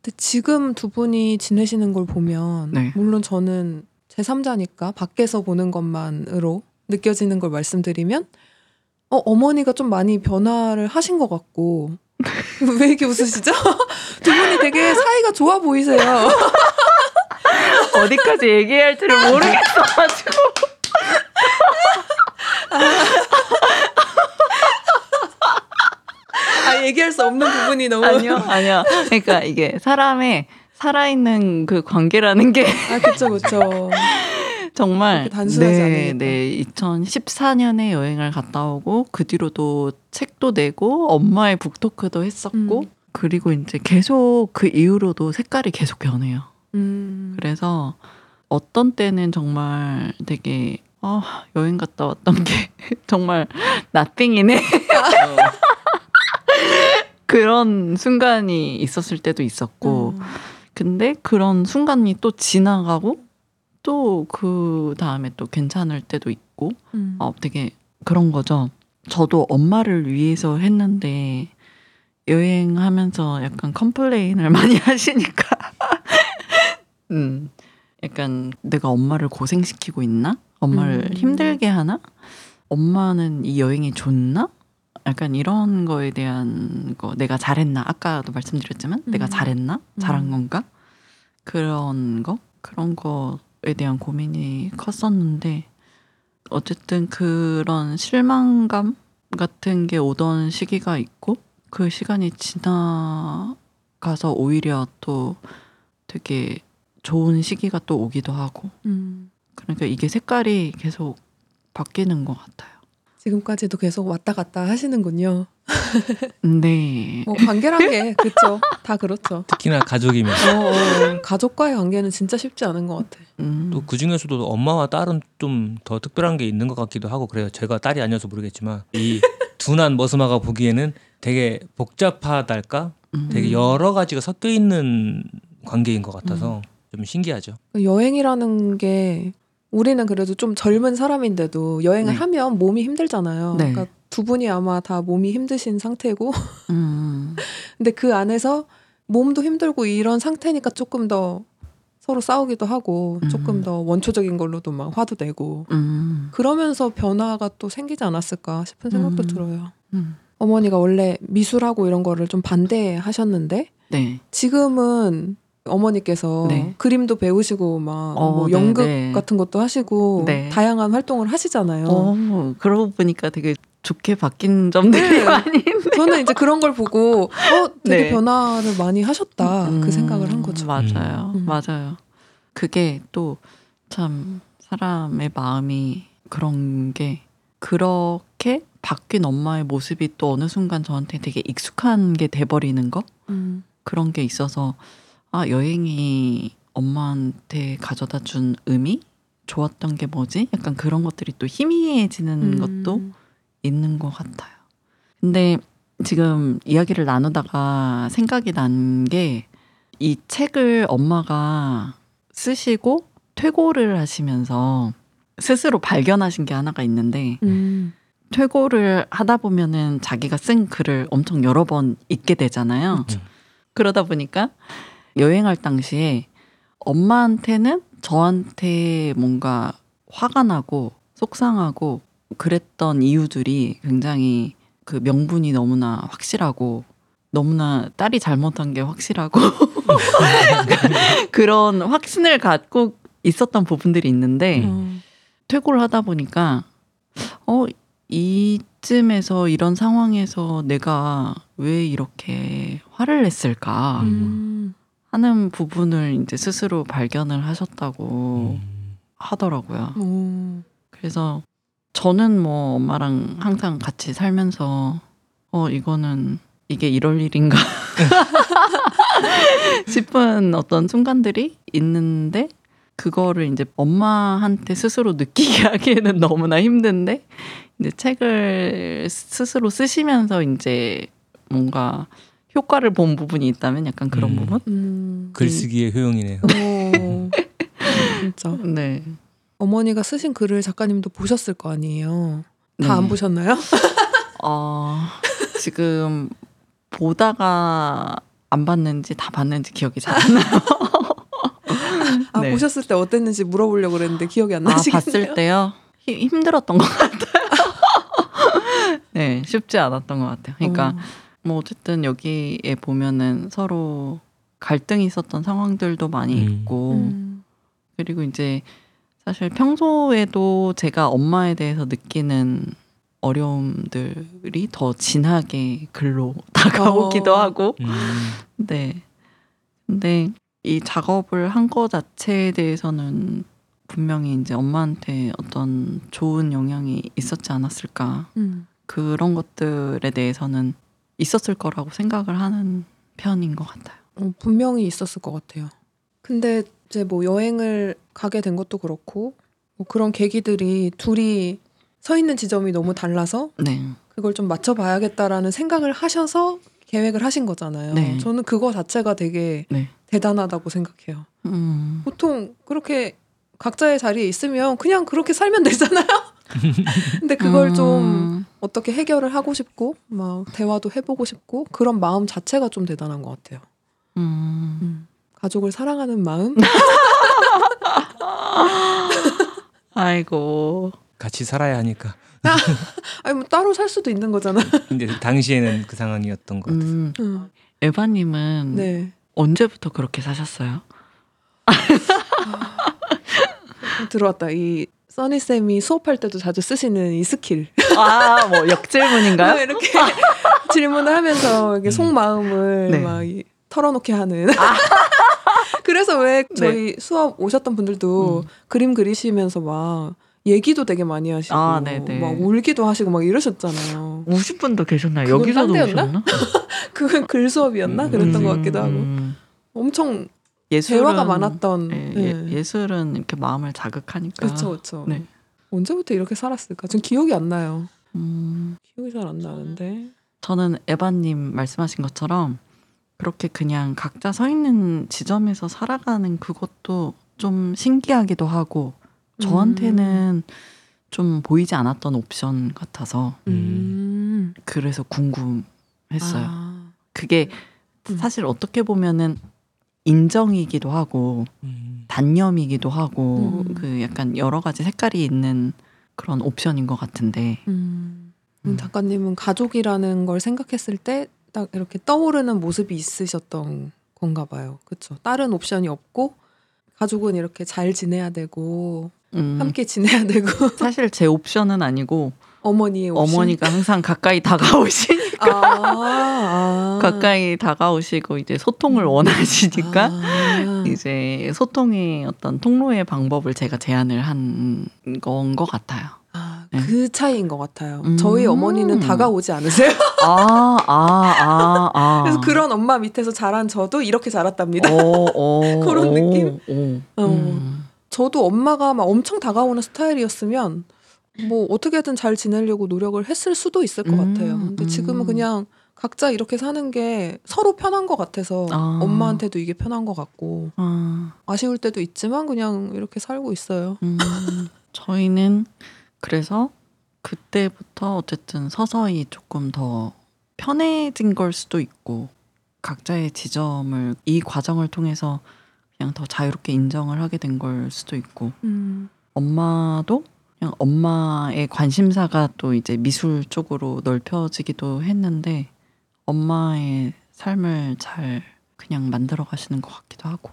B: 근데 지금 두 분이 지내시는 걸 보면
D: 네.
B: 물론 저는 제 3자니까 밖에서 보는 것만으로 느껴지는 걸 말씀드리면 어, 어머니가 좀 많이 변화를 하신 것 같고 왜 이렇게 웃으시죠? 두 분이 되게 사이가 좋아 보이세요.
D: 어디까지 얘기해야 할지를 모르겠어가지고.
B: 아, 얘기할 수 없는 부분이 너무
D: 아니요, 아니요. 그러니까 이게 사람의 살아있는 그 관계라는 게
B: 아, 그쵸, 그쵸.
D: 정말 네. 네. 2014년에 여행을 갔다 오고 그 뒤로도 책도 내고 엄마의 북토크도 했었고
B: 음.
D: 그리고 이제 계속 그 이후로도 색깔이 계속 변해요.
B: 음.
D: 그래서 어떤 때는 정말 되게 아, 여행 갔다 왔던 게 정말 나띵이네. 그런 순간이 있었을 때도 있었고
B: 음.
D: 근데 그런 순간이 또 지나가고 또 그 다음에 또 괜찮을 때도 있고
B: 음.
D: 어, 되게 그런 거죠. 저도 엄마를 위해서 했는데 여행하면서 약간 컴플레인을 많이 하시니까 음 약간 내가 엄마를 고생시키고 있나? 엄마를
B: 음.
D: 힘들게 하나? 엄마는 이 여행이 좋나? 약간 이런 거에 대한 거 내가 잘했나? 아까도 말씀드렸지만 내가
B: 음.
D: 잘했나? 잘한
B: 음.
D: 건가? 그런 거 그런 거에 대한 고민이 컸었는데 어쨌든 그런 실망감 같은 게 오던 시기가 있고 그 시간이 지나가서 오히려 또 되게 좋은 시기가 또 오기도 하고
B: 음.
D: 그러니까 이게 색깔이 계속 바뀌는 것 같아요.
B: 지금까지도 계속 왔다 갔다 하시는군요.
D: 네.
B: 뭐 관계란 게 그렇죠. 다 그렇죠.
C: 특히나 가족이면
B: 어, 어, 가족과의 관계는 진짜 쉽지 않은 것 같아.
D: 음.
C: 또그 중에서도 엄마와 딸은 좀 더 특별한 게 있는 것 같기도 하고 그래요. 제가 딸이 아니어서 모르겠지만 이 둔한 머스마가 보기에는 되게 복잡하달까?
D: 음.
C: 되게 여러 가지가 섞여 있는 관계인 것 같아서 좀 신기하죠.
B: 여행이라는 게 우리는 그래도 좀 젊은 사람인데도 여행을
D: 네.
B: 하면 몸이 힘들잖아요.
D: 네.
B: 그러니까 두 분이 아마 다 몸이 힘드신 상태고,
D: 음.
B: 근데 그 안에서 몸도 힘들고 이런 상태니까 조금 더 서로 싸우기도 하고,
D: 음.
B: 조금 더 원초적인 걸로도 막 화도 내고,
D: 음.
B: 그러면서 변화가 또 생기지 않았을까 싶은 생각도
D: 음.
B: 들어요.
D: 음.
B: 어머니가 원래 미술하고 이런 거를 좀 반대하셨는데,
D: 네.
B: 지금은 어머니께서
D: 네.
B: 그림도 배우시고 막
D: 어,
B: 뭐
D: 네,
B: 연극
D: 네.
B: 같은 것도 하시고
D: 네.
B: 다양한 활동을 하시잖아요.
D: 어, 그러고 보니까 되게 좋게 바뀐 점들이
B: 네.
D: 많이
B: 저는 이제 그런 걸 보고 어 되게
D: 네.
B: 변화를 많이 하셨다
D: 음,
B: 그 생각을 한 거죠.
D: 맞아요.
B: 음.
D: 맞아요. 그게 또 참 사람의 마음이 그런 게 그렇게 바뀐 엄마의 모습이 또 어느 순간 저한테 되게 익숙한 게 돼버리는 거
B: 음.
D: 그런 게 있어서 아 여행이 엄마한테 가져다 준 의미 좋았던 게 뭐지? 약간 그런 것들이 또 희미해지는
B: 음.
D: 것도 있는 것 같아요. 근데 지금 이야기를 나누다가 생각이 난 게 이 책을 엄마가 쓰시고 퇴고를 하시면서 스스로 발견하신 게 하나가 있는데
B: 음.
D: 퇴고를 하다 보면은 자기가 쓴 글을 엄청 여러 번 읽게 되잖아요.
C: 그쵸.
D: 그러다 보니까 여행할 당시에 엄마한테는 저한테 뭔가 화가 나고 속상하고 그랬던 이유들이 굉장히 그 명분이 너무나 확실하고 너무나 딸이 잘못한 게 확실하고 그런 확신을 갖고 있었던 부분들이 있는데
B: 어.
D: 퇴고를 하다 보니까 어 이쯤에서 이런 상황에서 내가 왜 이렇게 화를 냈을까
B: 음.
D: 하는 부분을 이제 스스로 발견을 하셨다고
C: 음.
D: 하더라고요.
B: 오.
D: 그래서 저는 뭐 엄마랑 항상 같이 살면서 어 이거는 이게 이럴 일인가 싶은 어떤 순간들이 있는데 그거를 이제 엄마한테 스스로 느끼게 하기에는 너무나 힘든데 이제 책을 스스로 쓰시면서 이제 뭔가 효과를 본 부분이 있다면 약간 그런
C: 음.
D: 부분?
B: 음.
C: 글쓰기의 효용이네요.
B: 오. 진짜
D: 네.
B: 어머니가 쓰신 글을 작가님도 보셨을 거 아니에요. 다안
D: 네.
B: 보셨나요?
D: 어, 지금 보다가 안 봤는지 다 봤는지 기억이 잘 안 나요.
B: 아
D: 네.
B: 보셨을 때 어땠는지 물어보려고 그랬는데 기억이 안
D: 아,
B: 나시겠네요.
D: 봤을 때요? 힘- 힘들었던 것 같아요. 네, 쉽지 않았던 것 같아요. 그러니까
B: 어.
D: 뭐 어쨌든 여기에 보면은 서로 갈등이 있었던 상황들도 많이
C: 음.
D: 있고
B: 음.
D: 그리고 이제 사실 평소에도 제가 엄마에 대해서 느끼는 어려움들이 더 진하게 글로 다가오기도
B: 어.
D: 하고
C: 음.
D: 네. 근데 이 작업을 한 거 자체에 대해서는 분명히 이제 엄마한테 어떤 좋은 영향이 있었지 않았을까.
B: 음.
D: 그런 것들에 대해서는 있었을 거라고 생각을 하는 편인 것 같아요.
B: 어, 분명히 있었을 것 같아요. 근데 이제 뭐 여행을 가게 된 것도 그렇고 뭐 그런 계기들이 둘이 서 있는 지점이 너무 달라서
D: 네.
B: 그걸 좀 맞춰봐야겠다라는 생각을 하셔서 계획을 하신 거잖아요.
D: 네.
B: 저는 그거 자체가 되게
D: 네.
B: 대단하다고 생각해요.
D: 음.
B: 보통 그렇게 각자의 자리에 있으면 그냥 그렇게 살면 되잖아요. 근데 그걸 좀
D: 음.
B: 어떻게 해결을 하고 싶고 막 대화도 해보고 싶고 그런 마음 자체가 좀 대단한 것 같아요.
D: 음.
B: 음. 가족을 사랑하는 마음.
D: 아이고.
C: 같이 살아야 하니까.
B: 아니 뭐 따로 살 수도 있는 거잖아.
C: 근데 당시에는 그 상황이었던 것 같아요.
D: 음.
B: 음.
D: 에바님은
B: 네.
D: 언제부터 그렇게 사셨어요?
B: 들어왔다. 이 써니 쌤이 수업할 때도 자주 쓰시는 이 스킬.
D: 아, 뭐 역질문인가요?
B: 이렇게 질문을 하면서 이게
C: 음.
B: 속마음을
D: 네.
B: 막 이- 털어놓게 하는. 그래서 왜 저희 수업 오셨던 분들도
D: 음.
B: 그림 그리시면서 막 얘기도 되게 많이 하시고
D: 아, 네네.
B: 막 울기도 하시고 막 이러셨잖아요.
D: 우실 분도 계셨나요? 여기서도? 오셨나?
B: 그건 글 수업이었나
C: 음.
B: 그랬던 것 같기도 하고
D: 음.
B: 엄청
D: 예술은
B: 대화가 많았던.
D: 예,
B: 네.
D: 예, 술은 이렇게 마음을 자극하니까.
B: 그렇죠, 그렇죠.
D: 네.
B: 언제부터 이렇게 살았을까? 전 기억이 안 나요.
D: 음,
B: 기억이 잘 안 나는데.
D: 저는 에바님 말씀하신 것처럼 그렇게 그냥 각자 서 있는 지점에서 살아가는 그것도 좀 신기하기도 하고 저한테는 좀 보이지 않았던 옵션 같아서
B: 음.
D: 그래서 궁금했어요.
B: 아.
D: 그게
B: 음.
D: 사실 어떻게 보면은 인정이기도 하고
C: 음.
D: 단념이기도 하고
B: 음.
D: 그 약간 여러 가지 색깔이 있는 그런 옵션인 것 같은데
B: 음.
D: 음.
B: 작가님은 가족이라는 걸 생각했을 때 딱 이렇게 떠오르는 모습이 있으셨던 건가 봐요. 그렇죠. 다른 옵션이 없고 가족은 이렇게 잘 지내야 되고
D: 음,
B: 함께 지내야 되고
D: 사실 제 옵션은 아니고
B: 어머니의 옵션.
D: 어머니가 항상 가까이 다가오시니
B: 아, 아.
D: 가까이 다가오시고 이제 소통을 원하시니까
B: 아.
D: 이제 소통의 어떤 통로의 방법을 제가 제안을 한 건 것 같아요.
B: 아,
D: 네.
B: 그 차이인 것 같아요.
D: 음.
B: 저희 어머니는 다가오지 않으세요.
D: 아, 아, 아, 아.
B: 그래서 그런 엄마 밑에서 자란 저도 이렇게 자랐답니다.
D: 오, 오,
B: 그런
D: 오,
B: 느낌?
D: 오.
B: 어.
D: 음.
B: 저도 엄마가 막 엄청 다가오는 스타일이었으면 뭐 어떻게든 잘 지내려고 노력을 했을 수도 있을 것
D: 음,
B: 같아요. 근데
D: 음.
B: 지금은 그냥 각자 이렇게 사는 게 서로 편한 것 같아서
D: 아.
B: 엄마한테도 이게 편한 것 같고
D: 아,
B: 아쉬울 때도 있지만 그냥 이렇게 살고 있어요.
D: 음. 저희는 그래서 그때부터 어쨌든 서서히 조금 더 편해진 걸 수도 있고 각자의 지점을 이 과정을 통해서 그냥 더 자유롭게 인정을 하게 된 걸 수도 있고
B: 음.
D: 엄마도 그냥 엄마의 관심사가 또 이제 미술 쪽으로 넓혀지기도 했는데 엄마의 삶을 잘 그냥 만들어 가시는 것 같기도 하고.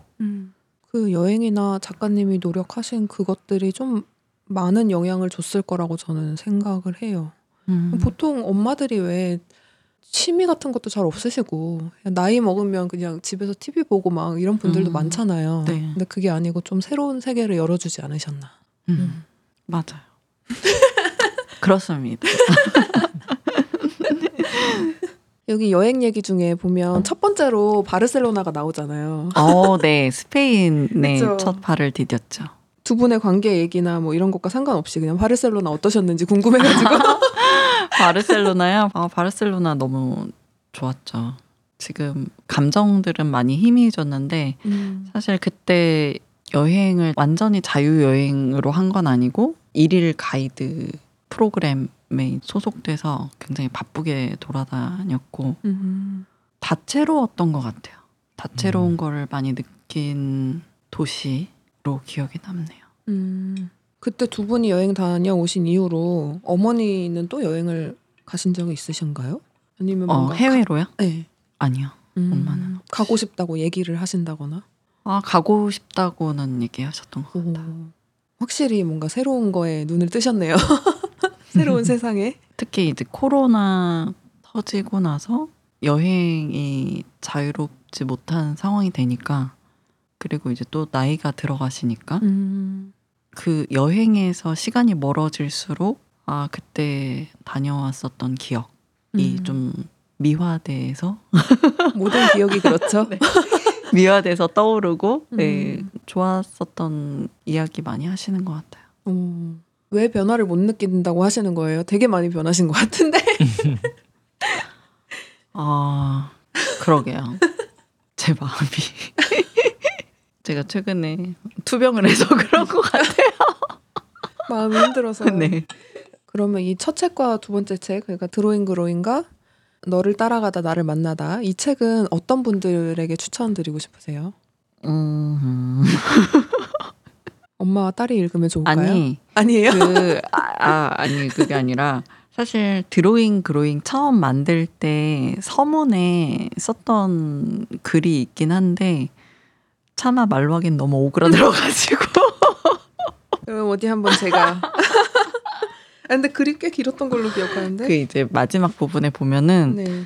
B: 그 여행이나 작가님이 노력하신 그것들이 좀 많은 영향을 줬을 거라고 저는 생각을 해요.
D: 음.
B: 보통 엄마들이 왜 취미 같은 것도 잘 없으시고 나이 먹으면 그냥 집에서 TV 보고 막 이런 분들도
D: 음.
B: 많잖아요.
D: 네.
B: 근데 그게 아니고 좀 새로운 세계를 열어주지 않으셨나.
D: 음. 맞아요. 그렇습니다.
B: 여기 여행 얘기 중에 보면 첫 번째로 바르셀로나가 나오잖아요.
D: 어, 네. 스페인의
B: 그쵸.
D: 첫 발을 디뎠죠.
B: 두 분의 관계 얘기나 뭐 이런 것과 상관없이 그냥 바르셀로나 어떠셨는지 궁금해가지고.
D: 바르셀로나야? 아, 바르셀로나 너무 좋았죠. 지금 감정들은 많이 희미해졌는데
B: 음.
D: 사실 그때 여행을 완전히 자유여행으로 한 건 아니고 일일 가이드 프로그램에 소속돼서 굉장히 바쁘게 돌아다녔고
B: 음.
D: 다채로웠던 것 같아요. 다채로운
C: 음.
D: 거를 많이 느낀 도시로 기억이 남네요.
B: 음. 그때 두 분이 여행 다녀오신 이후로 어머니는 또 여행을 가신 적이 있으신가요? 아니면
D: 어,
B: 뭔가
D: 해외로요?
B: 가, 네.
D: 아니요.
B: 음,
D: 엄마는
B: 가고 싶다고 얘기를 하신다거나.
D: 아, 가고 싶다고는 얘기하셨던 것
B: 오.
D: 같아요.
B: 확실히 뭔가 새로운 거에 눈을 뜨셨네요. 새로운 세상에.
D: 특히 이제 코로나 터지고 나서 여행이 자유롭지 못한 상황이 되니까 그리고 이제 또 나이가 들어가시니까
B: 음.
D: 그 여행에서 시간이 멀어질수록 아 그때 다녀왔었던 기억이
B: 음.
D: 좀 미화돼서
B: 모든 기억이 그렇죠.
D: 미화돼서 떠오르고 네,
B: 음.
D: 좋았었던 이야기 많이 하시는 것 같아요.
B: 어, 왜 변화를 못 느낀다고 하시는 거예요? 되게 많이 변하신 것 같은데.
D: 아 그러게요. 제 마음이 제가 최근에 투병을 해서 그런 것 같아요.
B: 마음이 힘들어서.
D: 네.
B: 그러면 이 첫 책과 두 번째 책, 그러니까 드로잉 그로잉과 너를 따라가다 나를 만나다 이 책은 어떤 분들에게 추천드리고 싶으세요?
D: 음,
B: 엄마와 딸이 읽으면 좋을까요?
D: 아니
B: 아니에요?
D: 그 아, 아, 아 니 그게 아니라 사실 드로잉 그로잉 처음 만들 때 서문에 썼던 글이 있긴 한데 차마 말로 하긴 너무 오그라들어가지고
B: 그럼 어디 한번 제가. 아, 근데 글이 꽤 길었던 걸로 기억하는데.
D: 그 이제 마지막 부분에 보면은
B: 네.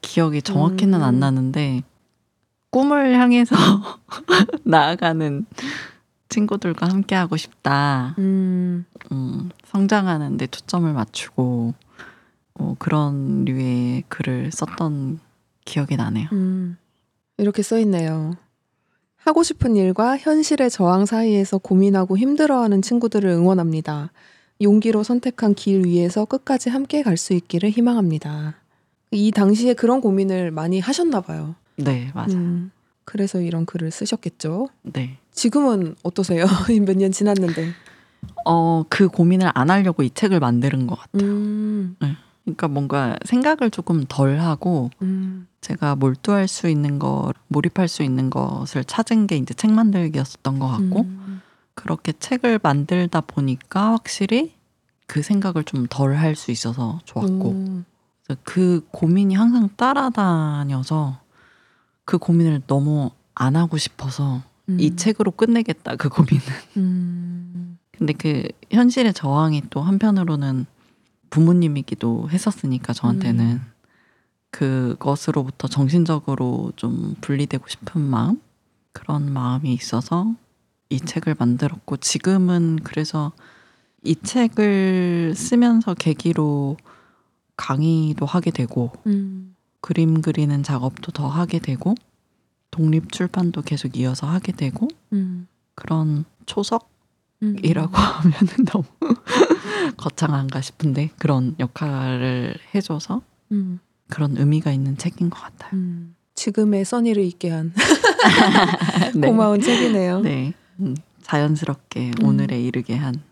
D: 기억이 정확히는
B: 음.
D: 안 나는데 꿈을 향해서 나아가는 친구들과 함께 하고 싶다.
B: 음.
D: 음, 성장하는 데 초점을 맞추고 어, 그런 류의 글을 썼던 기억이 나네요.
B: 음. 이렇게 써 있네요. 하고 싶은 일과 현실의 저항 사이에서 고민하고 힘들어하는 친구들을 응원합니다. 용기로 선택한 길 위에서 끝까지 함께 갈 수 있기를 희망합니다. 이 당시에 그런 고민을 많이 하셨나 봐요.
D: 네, 맞아요.
B: 음, 그래서 이런 글을 쓰셨겠죠.
D: 네.
B: 지금은 어떠세요? 몇 년 지났는데.
D: 어, 그 고민을 안 하려고 이 책을 만드는 것 같아요.
B: 음,
D: 그러니까 뭔가 생각을 조금 덜 하고
B: 음,
D: 제가 몰두할 수 있는 거, 몰입할 수 있는 것을 찾은 게 이제 책 만들기였었던 것 같고
B: 음,
D: 그렇게 책을 만들다 보니까 확실히 그 생각을 좀 덜 할 수 있어서 좋았고.
B: 음,
D: 그 고민이 항상 따라다녀서 그 고민을 너무 안 하고 싶어서
B: 음,
D: 이 책으로 끝내겠다 그 고민은.
B: 음,
D: 근데 그 현실의 저항이 또 한편으로는 부모님이기도 했었으니까 저한테는.
B: 음.
D: 그것으로부터 정신적으로 좀 분리되고 싶은 마음? 그런 마음이 있어서 이 책을 만들었고 지금은 그래서 이 책을 쓰면서 계기로 강의도 하게 되고
B: 음,
D: 그림 그리는 작업도 더 하게 되고 독립 출판도 계속 이어서 하게 되고
B: 음,
D: 그런 초석
B: 음.
D: 이라고 하면은 너무 거창한가 싶은데 그런 역할을 해줘서
B: 음,
D: 그런 의미가 있는 책인 것 같아요.
B: 음. 지금의 써니를 있게 한
D: 네.
B: 고마운 책이네요.
D: 네, 음, 자연스럽게
B: 음.
D: 오늘에 이르게 한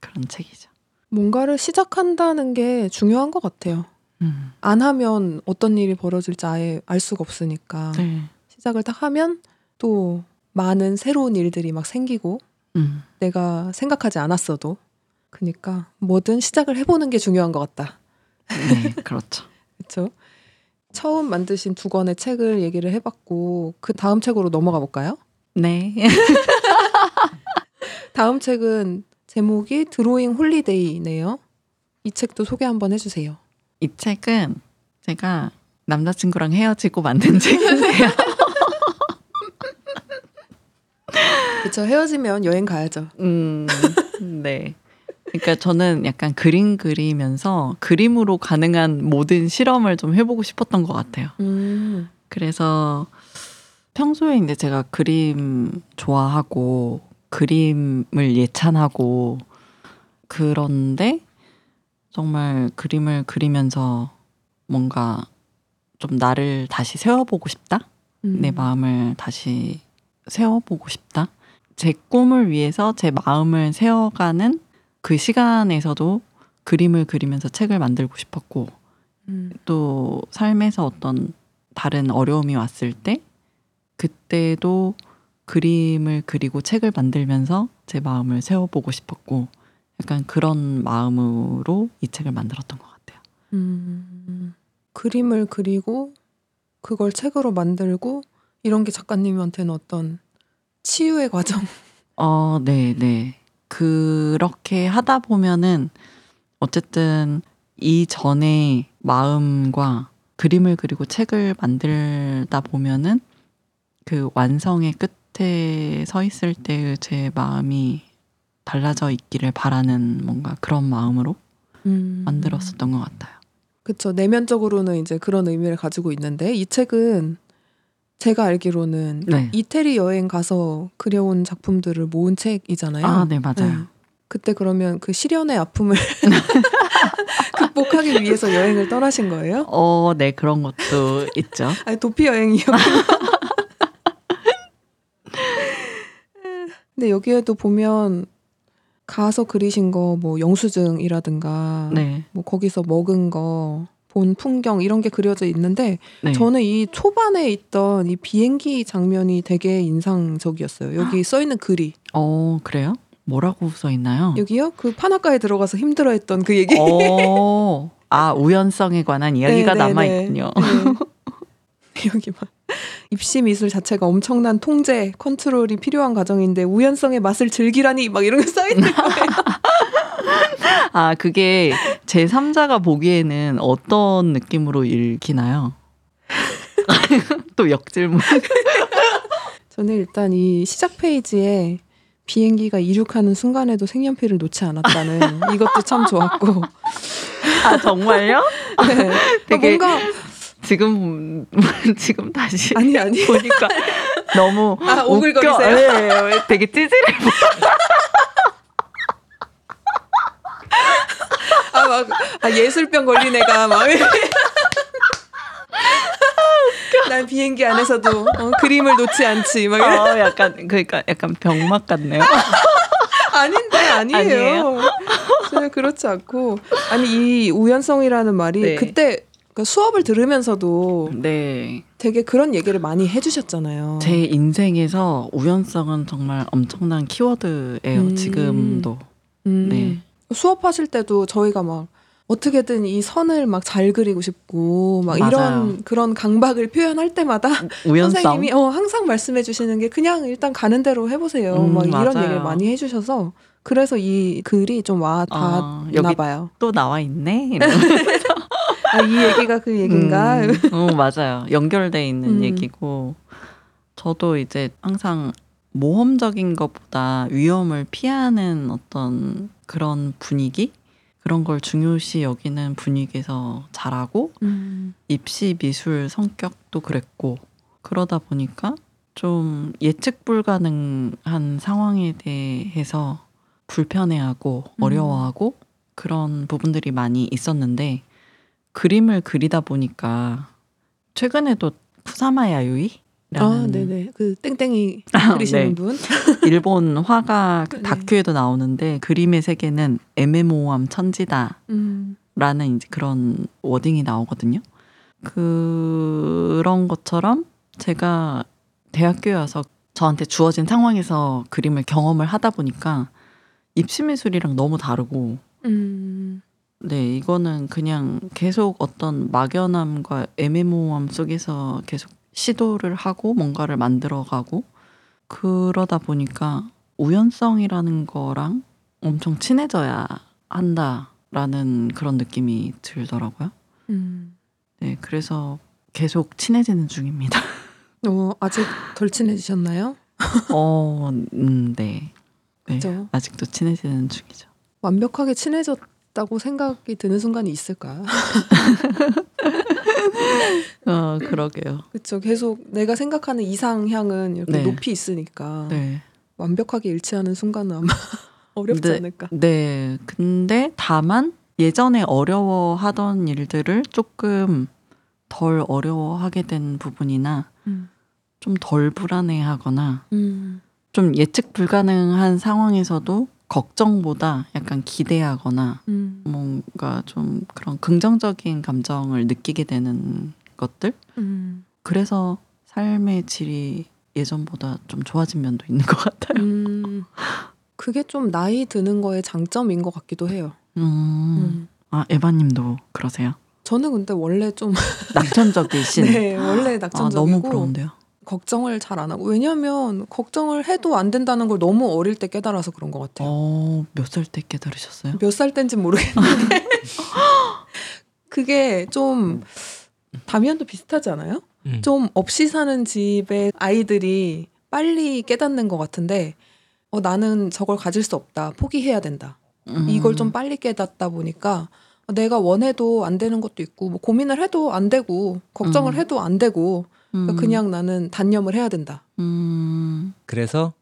D: 그런 책이죠.
B: 뭔가를 시작한다는 게 중요한 것 같아요.
D: 음,
B: 안 하면 어떤 일이 벌어질지 아예 알 수가 없으니까
D: 네,
B: 시작을 딱 하면 또 많은 새로운 일들이 막 생기고
D: 음,
B: 내가 생각하지 않았어도 그러니까 뭐든 시작을 해보는 게 중요한 것 같다.
D: 네, 그렇죠.
B: 그렇죠? 처음 만드신 두 권의 책을 얘기를 해봤고 그 다음 책으로 넘어가 볼까요?
D: 네,
B: 다음 책은 제목이 드로잉 홀리데이네요. 이 책도 소개 한번 해주세요.
D: 이 책은 제가 남자친구랑 헤어지고 만든 책인데요.
B: 그렇죠. 헤어지면 여행 가야죠.
D: 음, 네. 그러니까 저는 약간 그림 그리면서 그림으로 가능한 모든 실험을 좀 해보고 싶었던 것 같아요.
B: 음,
D: 그래서 평소에 이제 제가 그림 좋아하고 그림을 예찬하고 그런데 정말 그림을 그리면서 뭔가 좀 나를 다시 세워보고 싶다?
B: 음.
D: 내 마음을 다시 세워보고 싶다. 제 꿈을 위해서 제 마음을 세워가는 그 시간에서도 그림을 그리면서 책을 만들고 싶었고
B: 음,
D: 또 삶에서 어떤 다른 어려움이 왔을 때 그때도 그림을 그리고 책을 만들면서 제 마음을 세워보고 싶었고 약간 그런 마음으로 이 책을 만들었던 것 같아요.
B: 음, 그림을 그리고 그걸 책으로 만들고 이런 게 작가님한테는 어떤 치유의 과정.
D: 어, 네, 네. 그렇게 하다 보면은 어쨌든 이전에 마음과 그림을 그리고 책을 만들다 보면은 그 완성의 끝 에 서 있을 때 제 마음이 달라져 있기를 바라는 뭔가 그런 마음으로
B: 음.
D: 만들었었던 것 같아요.
B: 그쵸. 내면적으로는 이제 그런 의미를 가지고 있는데 이 책은 제가 알기로는
D: 네.
B: 이태리 여행 가서 그려온 작품들을 모은 책이잖아요.
D: 아, 네, 맞아요.
B: 네. 그때 그러면 그 시련의 아픔을 극복하기 위해서 여행을 떠나신 거예요?
D: 어, 네, 그런 것도 있죠.
B: 아니 도피 여행이요. 근데 여기에도 보면 가서 그리신 거 뭐 영수증이라든가
D: 네.
B: 뭐 거기서 먹은 거 본 풍경 이런 게 그려져 있는데
D: 네.
B: 저는 이 초반에 있던 이 비행기 장면이 되게 인상적이었어요. 여기 써 있는 글이
D: 어 그래요? 뭐라고 써 있나요?
B: 여기요? 그 판악가에 들어가서 힘들어했던 그 얘기.
D: 어, 아 우연성에 관한 이야기가 남아
B: 네.
D: 있군요.
B: 네. 여기 막 입시 미술 자체가 엄청난 통제, 컨트롤이 필요한 과정인데 우연성의 맛을 즐기라니 막 이런 게 써 있는 거예요.
D: 아 그게 제 3자가 보기에는 어떤 느낌으로 읽히나요? 또 역질문.
B: 저는 일단 이 시작 페이지에 비행기가 이륙하는 순간에도 색연필을 놓지 않았다는 이것도 참 좋았고
D: 아 정말요?
B: 네.
D: 되게-
B: 뭔가
D: 지금 지금 다시
B: 아니 아니
D: 보니까 너무
B: 아,
D: 웃겨.
B: 오글거리세요?
D: 네, 되게 찌질해.
B: 아막 아, 예술병 걸린 애가 막. 난 비행기 안에서도 어, 그림을 놓지 않지 막.
D: 어, 약간 그러니까 약간 병맛 같네요.
B: 아닌데 아니에요.
D: 아니에요?
B: 전혀 그렇지 않고 아니 이 우연성이라는 말이
D: 네.
B: 그때 그 수업을 들으면서도
D: 네.
B: 되게 그런 얘기를 많이 해주셨잖아요.
D: 제 인생에서 우연성은 정말 엄청난 키워드예요.
B: 음.
D: 지금도.
B: 음,
D: 네.
B: 수업하실 때도 저희가 막 어떻게든 이 선을 막 잘 그리고 싶고 막
D: 맞아요.
B: 이런 그런 강박을 표현할 때마다
D: 우연성.
B: 선생님이 어, 항상 말씀해 주시는 게 그냥 일단 가는 대로 해보세요.
D: 음,
B: 막 이런
D: 맞아요.
B: 얘기를 많이 해주셔서 그래서 이 글이 좀와
D: 아,
B: 닿나
D: 여기
B: 봐요.
D: 또 나와 있네.
B: 아, 이 얘기가 그 얘기인가?
D: 음, 어, 맞아요. 연결돼 있는
B: 음.
D: 얘기고 저도 이제 항상 모험적인 것보다 위험을 피하는 어떤 그런 분위기 그런 걸 중요시 여기는 분위기에서 자라고
B: 음.
D: 입시 미술 성격도 그랬고 그러다 보니까 좀 예측 불가능한 상황에 대해서 불편해하고
B: 음.
D: 어려워하고 그런 부분들이 많이 있었는데 그림을 그리다 보니까 최근에도 쿠사마 야유이 라는
B: 아, 네네. 그 땡땡이
D: 아,
B: 그리시는
D: 네.
B: 분.
D: 일본 화가 그
B: 네.
D: 다큐에도 나오는데 그림의 세계는 애매모호함 천지다
B: 음.
D: 라는 이제 그런 워딩이 나오거든요. 그런 것처럼 제가 대학교에 와서 저한테 주어진 상황에서 그림을 경험을 하다 보니까 입시 미술이랑 너무 다르고
B: 음.
D: 네 이거는 그냥 계속 어떤 막연함과 애매모호함 속에서 계속 시도를 하고 뭔가를 만들어가고 그러다 보니까 우연성이라는 거랑 엄청 친해져야 한다라는 그런 느낌이 들더라고요.
B: 음.
D: 네, 그래서 계속 친해지는 중입니다.
B: 어, 아직 덜 친해지셨나요?
D: 어, 음, 네. 네,
B: 그죠.
D: 아직도 친해지는 중이죠.
B: 완벽하게 친해졌 다고 생각이 드는 순간이 있을까요?
D: 어, 그러게요.
B: 그렇죠. 계속 내가 생각하는 이상향은 이렇게
D: 네.
B: 높이 있으니까
D: 네.
B: 완벽하게 일치하는 순간은 아마 어렵지
D: 네.
B: 않을까.
D: 네. 근데 다만 예전에 어려워하던 일들을 조금 덜 어려워하게 된 부분이나
B: 음.
D: 좀덜 불안해하거나
B: 음.
D: 좀 예측 불가능한 상황에서도 걱정보다 약간 기대하거나
B: 음.
D: 뭔가 좀 그런 긍정적인 감정을 느끼게 되는 것들
B: 음.
D: 그래서 삶의 질이 예전보다 좀 좋아진 면도 있는 것 같아요.
B: 음. 그게 좀 나이 드는 거의 장점인 것 같기도 해요.
D: 음.
B: 음.
D: 아 에바님도 그러세요?
B: 저는 근데 원래 좀
D: 낙천적이신.
B: 네, 원래
D: 아
B: 낙천적이고
D: 너무 부러운데요.
B: 걱정을 잘 안 하고 왜냐하면 걱정을 해도 안 된다는 걸 너무 어릴 때 깨달아서 그런 것 같아요.
D: 어, 몇 살 때 깨달으셨어요?
B: 몇살 땐지 모르겠는데 그게 좀 다미안도 비슷하지 않아요?
C: 음.
B: 좀 없이 사는 집의 아이들이 빨리 깨닫는 것 같은데 어, 나는 저걸 가질 수 없다 포기해야 된다
D: 음.
B: 이걸 좀 빨리 깨닫다 보니까 내가 원해도 안 되는 것도 있고 뭐 고민을 해도 안 되고 걱정을
D: 음.
B: 해도 안 되고
D: 음.
B: 그냥 나는 단념을 해야 된다.
D: 음.
C: 그래서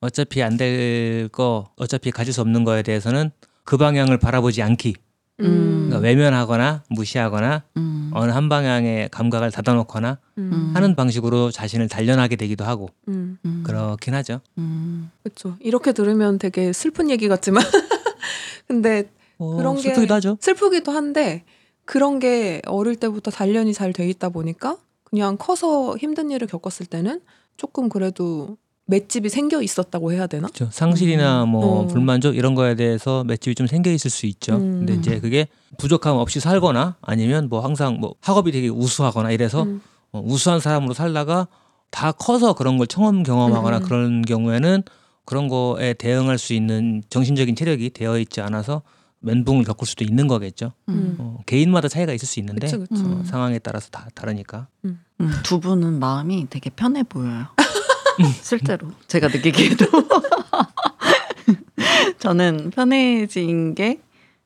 C: 어차피 안 될 거, 어차피 가질 수 없는 거에 대해서는 그 방향을 바라보지 않기.
B: 음.
C: 그러니까 외면하거나 무시하거나
D: 음.
C: 어느 한 방향의 감각을 닫아놓거나
B: 음.
C: 하는 방식으로 자신을 단련하게 되기도 하고
B: 음.
D: 음.
C: 그렇긴 하죠.
D: 음.
B: 그렇죠. 이렇게 들으면 되게 슬픈 얘기 같지만 근데
C: 뭐
B: 그런 게-
C: 슬프기도 하죠.
B: 슬프기도 한데 그런 게 어릴 때부터 단련이 잘 돼 있다 보니까 그냥 커서 힘든 일을 겪었을 때는 조금 그래도 맷집이 생겨 있었다고 해야 되나?
C: 그렇죠. 상실이나 뭐
B: 어.
C: 불만족 이런 거에 대해서 맷집이 좀 생겨 있을 수 있죠.
B: 음.
C: 근데 이제 그게 부족함 없이 살거나 아니면 뭐 항상 뭐 학업이 되게 우수하거나 이래서
B: 음.
C: 어, 우수한 사람으로 살다가 다 커서 그런 걸 처음 경험하거나
B: 음.
C: 그런 경우에는 그런 거에 대응할 수 있는 정신적인 체력이 되어 있지 않아서 멘붕을 겪을 수도 있는 거겠죠.
D: 음.
C: 어, 개인마다 차이가 있을 수 있는데
B: 그쵸 그쵸.
C: 어,
D: 음.
C: 상황에 따라서 다 다르니까.
D: 음, 두 분은 마음이 되게 편해 보여요. 실제로 제가 느끼기에도 저는 편해진 게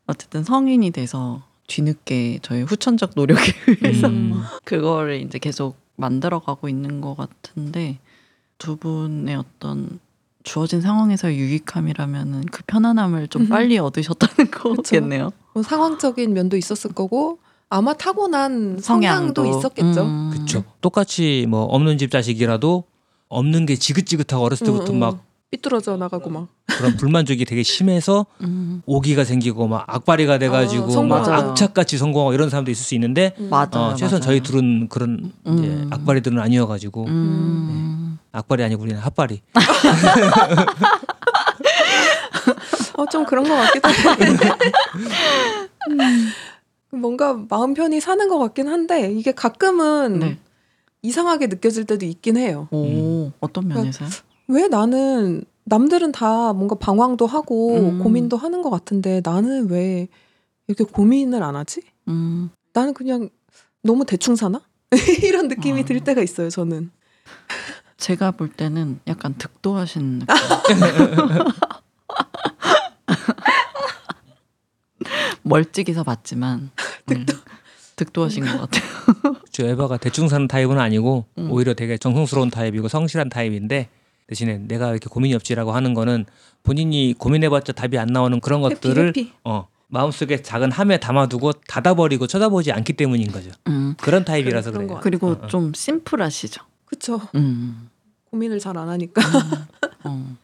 D: 어쨌든 성인이 돼서 뒤늦게 저의 후천적 노력에 의해서
C: 음.
D: 그거를 이제 계속 만들어가고 있는 것 같은데 두 분의 어떤 주어진 상황에서의 유익함이라면은 그 편안함을 좀
B: 음.
D: 빨리 얻으셨다는 거겠네요.
B: 뭐 상황적인 면도 있었을 거고 아마 타고난
D: 성향도
B: 성향도 있었겠죠.
D: 음.
C: 그렇죠. 똑같이 뭐 없는 집 자식이라도 없는 게 지긋지긋하고 어렸을 때부터
B: 음, 음.
C: 막
B: 삐뚤어져 나가고 막.
C: 그런 불만족이 되게 심해서
D: 음.
C: 오기가 생기고 막 악바리가 돼가지고
B: 어,
C: 막. 악착같이 성공하고 이런 사람도 있을 수 있는데
B: 음.
D: 맞아요.
C: 어, 최소한
D: 맞아요.
C: 저희 둘은 그런 이제
D: 음.
C: 악바리들은 아니어가지고
D: 음.
C: 악바리 아니고 우리는 핫바리.
B: 어, 좀 그런 것 같기도 해. 음. 뭔가 마음 편히 사는 것 같긴 한데 이게 가끔은
D: 네.
B: 이상하게 느껴질 때도 있긴 해요.
D: 오, 어떤 면에서요?
B: 왜 나는 남들은 다 뭔가 방황도 하고
D: 음.
B: 고민도 하는 것 같은데 나는 왜 이렇게 고민을 안 하지?
D: 음.
B: 나는 그냥 너무 대충 사나? 이런 느낌이
D: 아.
B: 들 때가 있어요, 저는.
D: 제가 볼 때는 약간 득도하신 느낌. 멀찍이서 봤지만 음, 득도하신 것 같아요.
C: 저 에바가 대충 사는 타입은 아니고
D: 음.
C: 오히려 되게 정성스러운 타입이고 성실한 타입인데 대신에 내가 이렇게 고민이 없지라고 하는 거는 본인이 고민해봤자 답이 안 나오는 그런
B: 해피,
C: 것들을
B: 해피.
C: 어 마음속에 작은 함에 담아두고 닫아버리고 쳐다보지 않기 때문인 거죠.
D: 음.
C: 그런 타입이라서
B: 그런
C: 그래요.
B: 것
D: 그리고
C: 어, 어.
D: 좀 심플하시죠.
B: 그쵸.
D: 음.
B: 고민을 잘 안 하니까.
D: 어.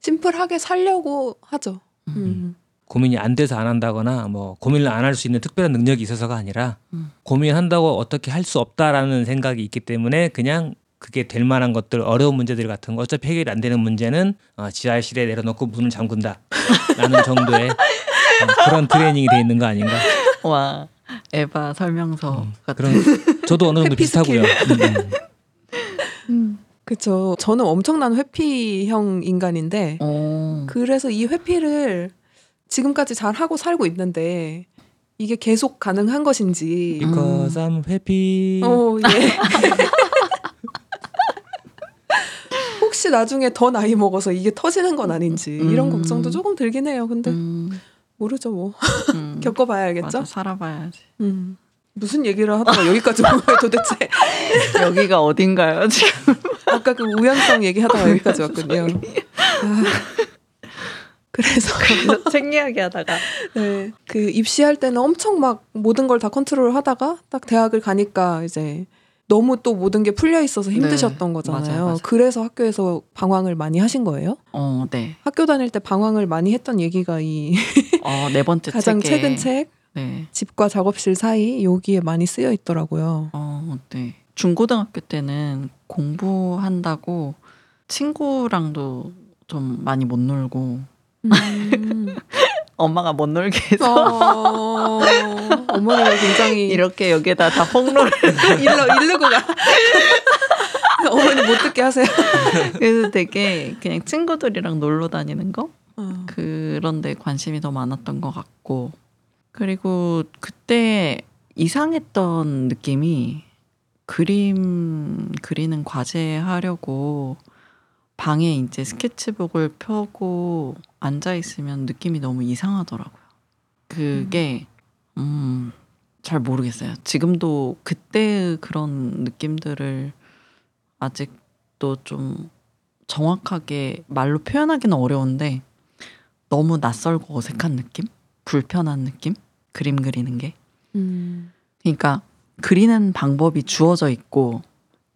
B: 심플하게 살려고 하죠.
D: 음.
B: 음.
C: 고민이 안 돼서 안 한다거나 뭐 고민을 안 할 수 있는 특별한 능력이 있어서가 아니라
D: 음.
C: 고민한다고 어떻게 할 수 없다라는 생각이 있기 때문에 그냥 그게 될 만한 것들 어려운 문제들 같은 거 어차피 해결이 안 되는 문제는 어, 지하실에 내려놓고 문을 잠근다 라는 정도의 어, 그런 트레이닝이 돼 있는 거 아닌가
D: 와 에바 설명서
C: 음,
D: 같은.
C: 그런 저도 어느 정도 비슷하고요 음, 음.
B: 그쵸. 저는 엄청난 회피형 인간인데,
D: 어.
B: 그래서 이 회피를 지금까지 잘 하고 살고 있는데, 이게 계속 가능한 것인지.
C: Because I'm happy
B: 어, 예. 혹시 나중에 더 나이 먹어서 이게 터지는 건 아닌지 이런
D: 음.
B: 걱정도 조금 들긴 해요. 근데
D: 음.
B: 모르죠 뭐
D: 음.
B: 겪어봐야겠죠.
D: 맞아, 살아봐야지.
B: 음. 무슨 얘기를 하다가 여기까지 온 거예요 도대체.
D: 여기가 어딘가요 지금?
B: 아까 그 우연성 얘기하다가 여기까지 왔거든요. 아, 그래서
D: 책 이야기하다가
B: 네, 그 입시할 때는 엄청 막 모든 걸 다 컨트롤 하다가 딱 대학을 가니까 이제 너무 또 모든 게 풀려 있어서 힘드셨던
D: 네,
B: 거잖아요.
D: 맞아요, 맞아요.
B: 그래서 학교에서 방황을 많이 하신 거예요?
D: 어, 네.
B: 학교 다닐 때 방황을 많이 했던 얘기가 이
D: 어, 네 번째
B: 가장
D: 책에
B: 최근 책
D: 네.
B: 집과 작업실 사이 여기에 많이 쓰여 있더라고요.
D: 어, 네. 중고등학교 때는 공부한다고 친구랑도 좀 많이 못 놀고
B: 음.
D: 엄마가 못 놀게 해서
B: 어, 어머니가 굉장히
D: 이렇게 여기에다 다 폭로를
B: 일러 일르고 가. 어머니 못 듣게 하세요.
D: 그래서 되게 그냥 친구들이랑 놀러 다니는 거
B: 어.
D: 그런 데 관심이 더 많았던 것 같고 그리고 그때 이상했던 느낌이 그림 그리는 과제 하려고 방에 이제 스케치북을 펴고 앉아 있으면 느낌이 너무 이상하더라고요. 그게 음, 잘 모르겠어요. 지금도 그때의 그런 느낌들을 아직도 좀 정확하게 말로 표현하기는 어려운데 너무 낯설고 어색한 느낌? 불편한 느낌? 그림 그리는 게.
B: 음.
D: 그러니까 그리는 방법이 주어져 있고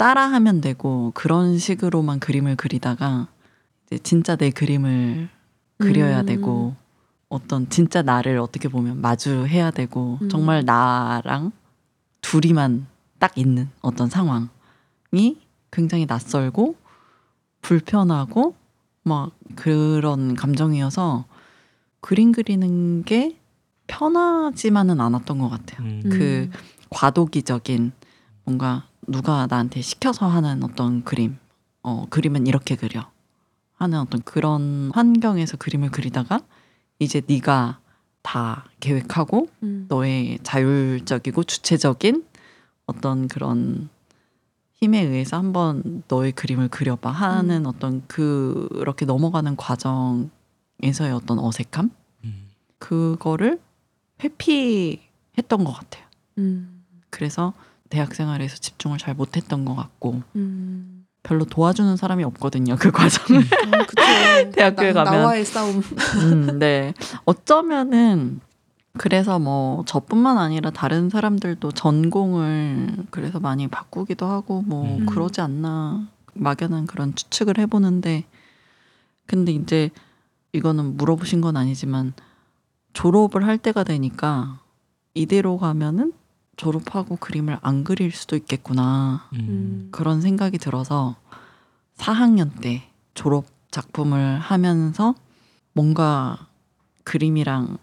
D: 따라하면 되고 그런 식으로만 그림을 그리다가 이제 진짜 내 그림을 그려야
B: 음.
D: 되고 어떤 진짜 나를 어떻게 보면 마주해야 되고
B: 음.
D: 정말 나랑 둘이만 딱 있는 어떤 상황이 굉장히 낯설고 불편하고 막 그런 감정이어서 그림 그리는 게 편하지만은 않았던 것 같아요.
C: 음.
D: 그 과도기적인 뭔가 누가 나한테 시켜서 하는 어떤 그림, 어 그림은 이렇게 그려 하는 어떤 그런 환경에서 그림을 그리다가 이제 네가 다 계획하고
B: 음.
D: 너의 자율적이고 주체적인 어떤 그런 힘에 의해서 한번 너의 그림을 그려봐 하는 어떤 그렇게 넘어가는 과정에서의 어떤 어색함
C: 음.
D: 그거를 회피했던 것 같아요.
B: 음.
D: 그래서 대학 생활에서 집중을 잘 못했던 것 같고
B: 음.
D: 별로 도와주는 사람이 없거든요 그 과정을.
B: 아, 그쵸.
D: 대학교에
B: 나,
D: 가면.
B: 나와의 싸움.
D: 음, 네. 어쩌면은 그래서 뭐 저뿐만 아니라 다른 사람들도 전공을 그래서 많이 바꾸기도 하고 뭐
C: 음.
D: 그러지 않나 막연한 그런 추측을 해보는데 근데 이제 이거는 물어보신 건 아니지만 졸업을 할 때가 되니까 이대로 가면은 졸업하고 그림을 안 그릴 수도 있겠구나
C: 음.
D: 그런 생각이 들어서 4학년 때 졸업 작품을 하면서 뭔가 그림이랑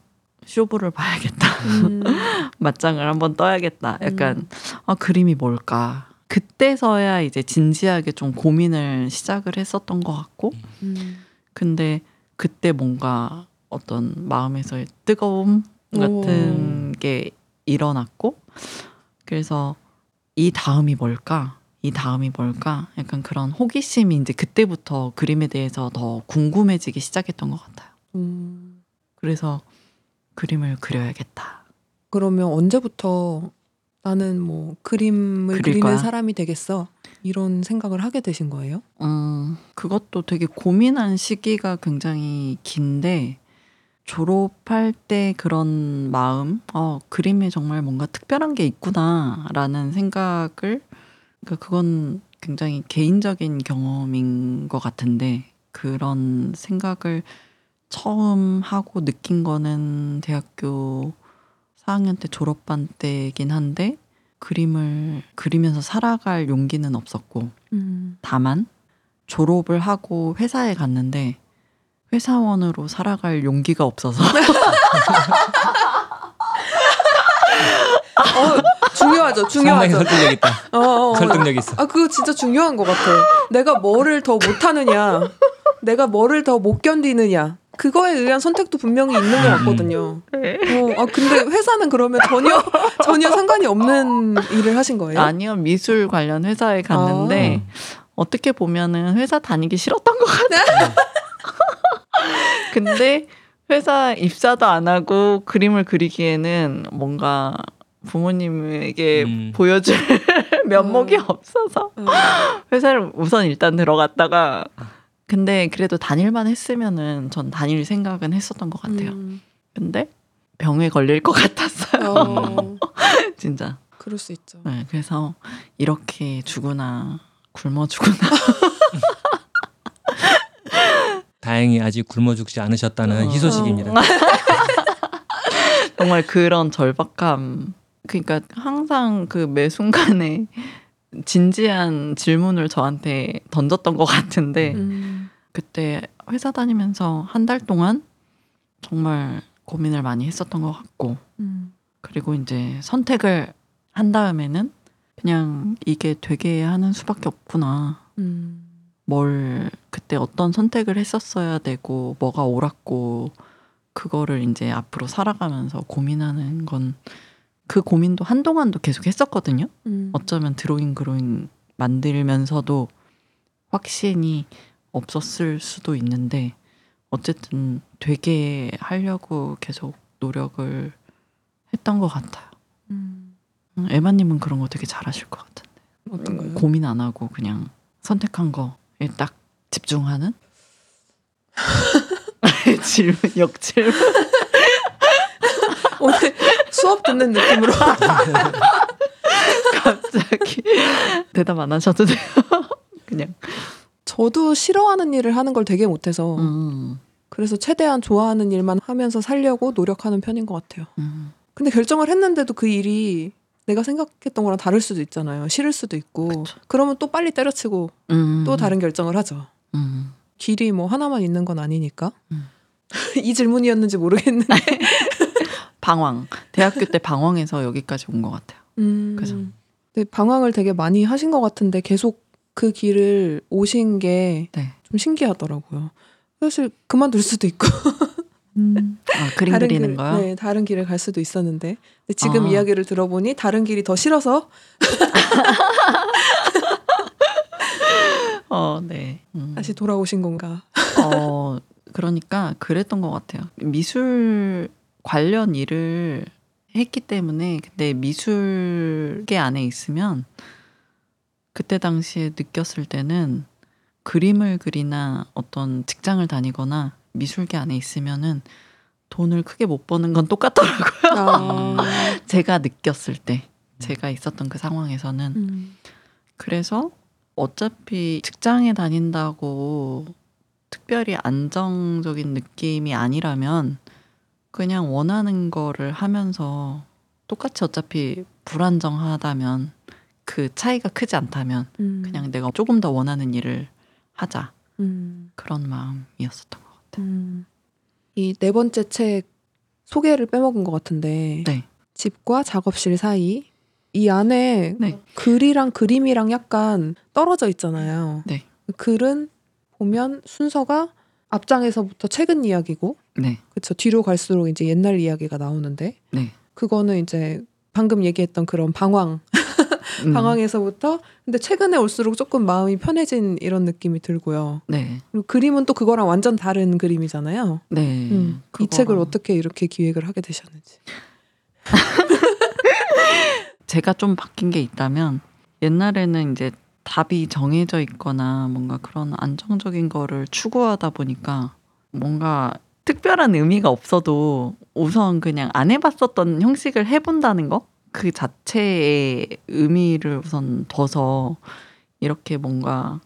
D: 쇼부를 봐야겠다.
B: 음.
D: 맞짱을 한번 떠야겠다. 약간 아 그림이 뭘까? 그때서야 이제 진지하게 좀 고민을 시작을 했었던 것 같고
B: 음.
D: 근데 그때 뭔가 어떤 마음에서의 뜨거움 같은 게 일어났고 그래서 이 다음이 뭘까? 이 다음이 뭘까? 약간 그런 호기심이 이제 그때부터 그림에 대해서 더 궁금해지기 시작했던 것 같아요.
B: 음.
D: 그래서 그림을 그려야겠다.
B: 그러면 언제부터 나는 뭐 그림을 그리는
D: 거야?
B: 사람이 되겠어 이런 생각을 하게 되신 거예요?
D: 음, 그것도 되게 고민한 시기가 굉장히 긴데 졸업할 때 그런 마음, 어, 그림에 정말 뭔가 특별한 게 있구나라는 생각을 그러니까 그건 굉장히 개인적인 경험인 것 같은데 그런 생각을 처음 하고 느낀 거는 대학교 4학년 때 졸업반 때이긴 한데 그림을 그리면서 살아갈 용기는 없었고
B: 음.
D: 다만 졸업을 하고 회사에 갔는데 회사원으로 살아갈 용기가 없어서
B: 어, 중요하죠, 중요하죠.
C: 설득력 있다.
B: 어, 어, 어.
C: 설득력 있어.
B: 아, 그거 진짜 중요한 것 같아. 내가 뭐를 더 못하느냐, 내가 뭐를 더 못 견디느냐. 그거에 의한 선택도 분명히 있는 것 같거든요. 어, 아, 근데 회사는 그러면 전혀, 전혀 상관이 없는 일을 하신 거예요?
D: 아니요 미술 관련 회사에 갔는데 어떻게 보면은 회사 다니기 싫었던 것 같아요. 근데 회사 입사도 안 하고 그림을 그리기에는 뭔가 부모님에게
C: 음.
D: 보여줄 면목이
B: 음.
D: 없어서
B: 음.
D: 회사를 우선 일단 들어갔다가 근데 그래도 다닐만 했으면은 전 다닐 생각은 했었던 것 같아요.
B: 음.
D: 근데 병에 걸릴 것 같았어요.
B: 어,
D: 진짜.
B: 그럴 수 있죠.
D: 네, 그래서 이렇게 죽으나 굶어 죽으나
C: 다행히 아직 굶어 죽지 않으셨다는
D: 어.
C: 희소식입니다.
D: 정말 그런 절박함. 그러니까 항상 그 매 순간에 진지한 질문을 저한테 던졌던 것 같은데
B: 음.
D: 그때 회사 다니면서 한 달 동안 정말 고민을 많이 했었던 것 같고
B: 음.
D: 그리고 이제 선택을 한 다음에는 그냥 이게 되게 하는 수밖에 없구나.
B: 음.
D: 뭘 그때 어떤 선택을 했었어야 되고 뭐가 옳았고 그거를 이제 앞으로 살아가면서 고민하는 건 그 고민도 한동안도 계속 했었거든요.
B: 음.
D: 어쩌면 드로잉 그로잉 만들면서도 확신이 없었을 수도 있는데 어쨌든 되게 하려고 계속 노력을 했던 것 같아요.
B: 음.
D: 음, 에마님은 그런 거 되게 잘하실 것 같은데
B: 어떤 거요?
D: 고민 안 하고 그냥 선택한 거에 딱 집중하는 질문 역질문
B: 오늘 수업 듣는 느낌으로
D: 갑자기 대답 안 하셔도 돼요. 그냥.
B: 저도 싫어하는 일을 하는 걸 되게 못해서
D: 음,
B: 그래서 최대한 좋아하는 일만 하면서 살려고 노력하는 편인 것 같아요.
D: 음,
B: 근데 결정을 했는데도 그 일이 내가 생각했던 거랑 다를 수도 있잖아요. 싫을 수도 있고.
D: 그쵸.
B: 그러면 또 빨리 때려치고
D: 음.
B: 또 다른 결정을 하죠.
D: 음.
B: 길이 뭐 하나만 있는 건 아니니까.
D: 음.
B: 이 질문이었는지 모르겠는데.
D: 방황. 대학교 때 방황해서 여기까지 온 것 같아요.
B: 음.
D: 그죠.
B: 근데 방황을 되게 많이 하신 것 같은데 계속 그 길을 오신 게좀
D: 네.
B: 신기하더라고요. 사실 그만둘 수도 있고
D: 아, 그림
B: 다른
D: 그리는
B: 길,
D: 거요?
B: 네, 다른 길을 갈 수도 있었는데 지금
D: 아.
B: 이야기를 들어보니 다른 길이 더 싫어서
D: 어, 네. 음.
B: 다시 돌아오신 건가?
D: 어, 그러니까 그랬던 것 같아요. 미술 관련 일을 했기 때문에 근데 미술계 안에 있으면 그때 당시에 느꼈을 때는 그림을 그리나 어떤 직장을 다니거나 미술계 안에 있으면은 돈을 크게 못 버는 건 똑같더라고요.
B: 아,
D: 제가 느꼈을 때 제가 있었던 그 상황에서는
B: 음.
D: 그래서 어차피 직장에 다닌다고 특별히 안정적인 느낌이 아니라면 그냥 원하는 거를 하면서 똑같이 어차피 불안정하다면 그 차이가 크지 않다면
B: 음.
D: 그냥 내가 조금 더 원하는 일을 하자
B: 음.
D: 그런 마음이었었던 것 같아요.
B: 음. 이네 번째 책 소개를 빼먹은 것 같은데
D: 네.
B: 집과 작업실 사이 이 안에
D: 네.
B: 글이랑 그림이랑 약간 떨어져 있잖아요.
D: 네.
B: 글은 보면 순서가 앞장에서부터 최근 이야기고
D: 네.
B: 그쵸 뒤로 갈수록 이제 옛날 이야기가 나오는데
D: 네.
B: 그거는 이제 방금 얘기했던 그런 방황
D: 음,
B: 방황에서부터 근데 최근에 올수록 조금 마음이 편해진 이런 느낌이 들고요.
D: 네.
B: 그리고 그림은 또 그거랑 완전 다른 그림이잖아요.
D: 네.
B: 음, 이
D: 그거랑-
B: 책을 어떻게 이렇게 기획을 하게 되셨는지.
D: 제가 좀 바뀐 게 있다면 옛날에는 이제 답이 정해져 있거나 뭔가 그런 안정적인 거를 추구하다 보니까 뭔가 특별한 의미가 없어도 우선 그냥 안 해봤었던 형식을 해본다는 거 그 자체의 의미를 우선 둬서 이렇게 뭔가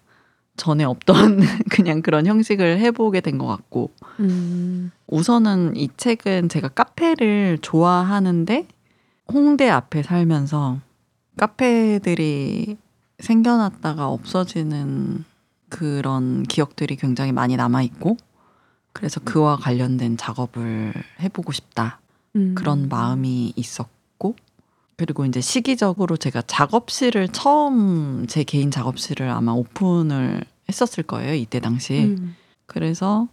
D: 전에 없던 그냥 그런 형식을 해보게 된 것 같고
B: 음,
D: 우선은 이 책은 제가 카페를 좋아하는데 홍대 앞에 살면서 카페들이 생겨났다가 없어지는 그런 기억들이 굉장히 많이 남아있고 그래서 그와 관련된 작업을 해보고 싶다.
B: 음.
D: 그런 마음이 있었고 그리고 이제 시기적으로 제가 작업실을 처음 제 개인 작업실을 아마 오픈을 했었을 거예요. 이때 당시에.
B: 음,
D: 그래서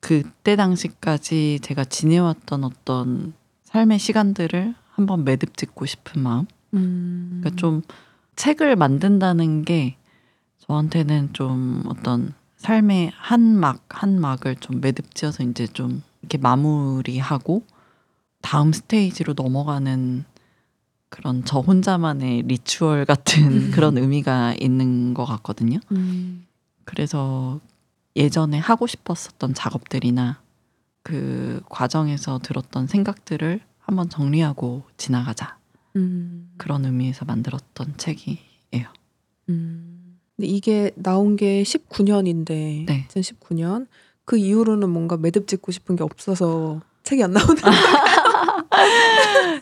D: 그때 당시까지 제가 지내왔던 어떤 삶의 시간들을 한번 매듭 짓고 싶은 마음.
B: 음.
D: 그러니까 좀 책을 만든다는 게 저한테는 좀 어떤 삶의 한 막, 한 막을 좀 매듭 지어서 이제 좀 이렇게 마무리하고 다음 스테이지로 넘어가는 그런 저 혼자만의 리추얼 같은 그런 의미가 있는 것 같거든요.
B: 음.
D: 그래서 예전에 하고 싶었었던 작업들이나 그 과정에서 들었던 생각들을 한번 정리하고 지나가자.
B: 음.
D: 그런 의미에서 만들었던 책이에요.
B: 음. 근데 이게 나온 게 19년인데
D: 네.
B: 2019년 그 이후로는 뭔가 매듭 짓고 싶은 게 없어서 책이 안 나오는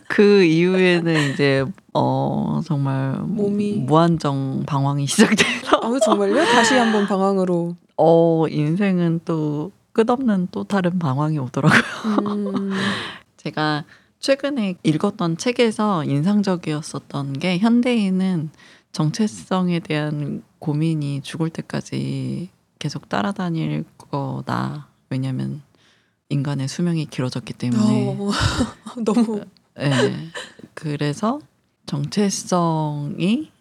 D: 그 이후에는 이제 어 정말
B: 몸이-
D: 무한정 방황이 시작돼서
B: 아 정말요? 다시 한번 방황으로
D: 어 인생은 또 끝없는 또 다른 방황이 오더라고요.
B: 음.
D: 제가 최근에 읽었던 책에서 인상적이었었던 게 현대인은 정체성에 대한 고민이 죽을 때까지 계속 따라다닐 거다. 왜냐하면 인간의 수명이 길어졌기 때문에.
B: 어, 너무
D: 네. 그래서 정체성이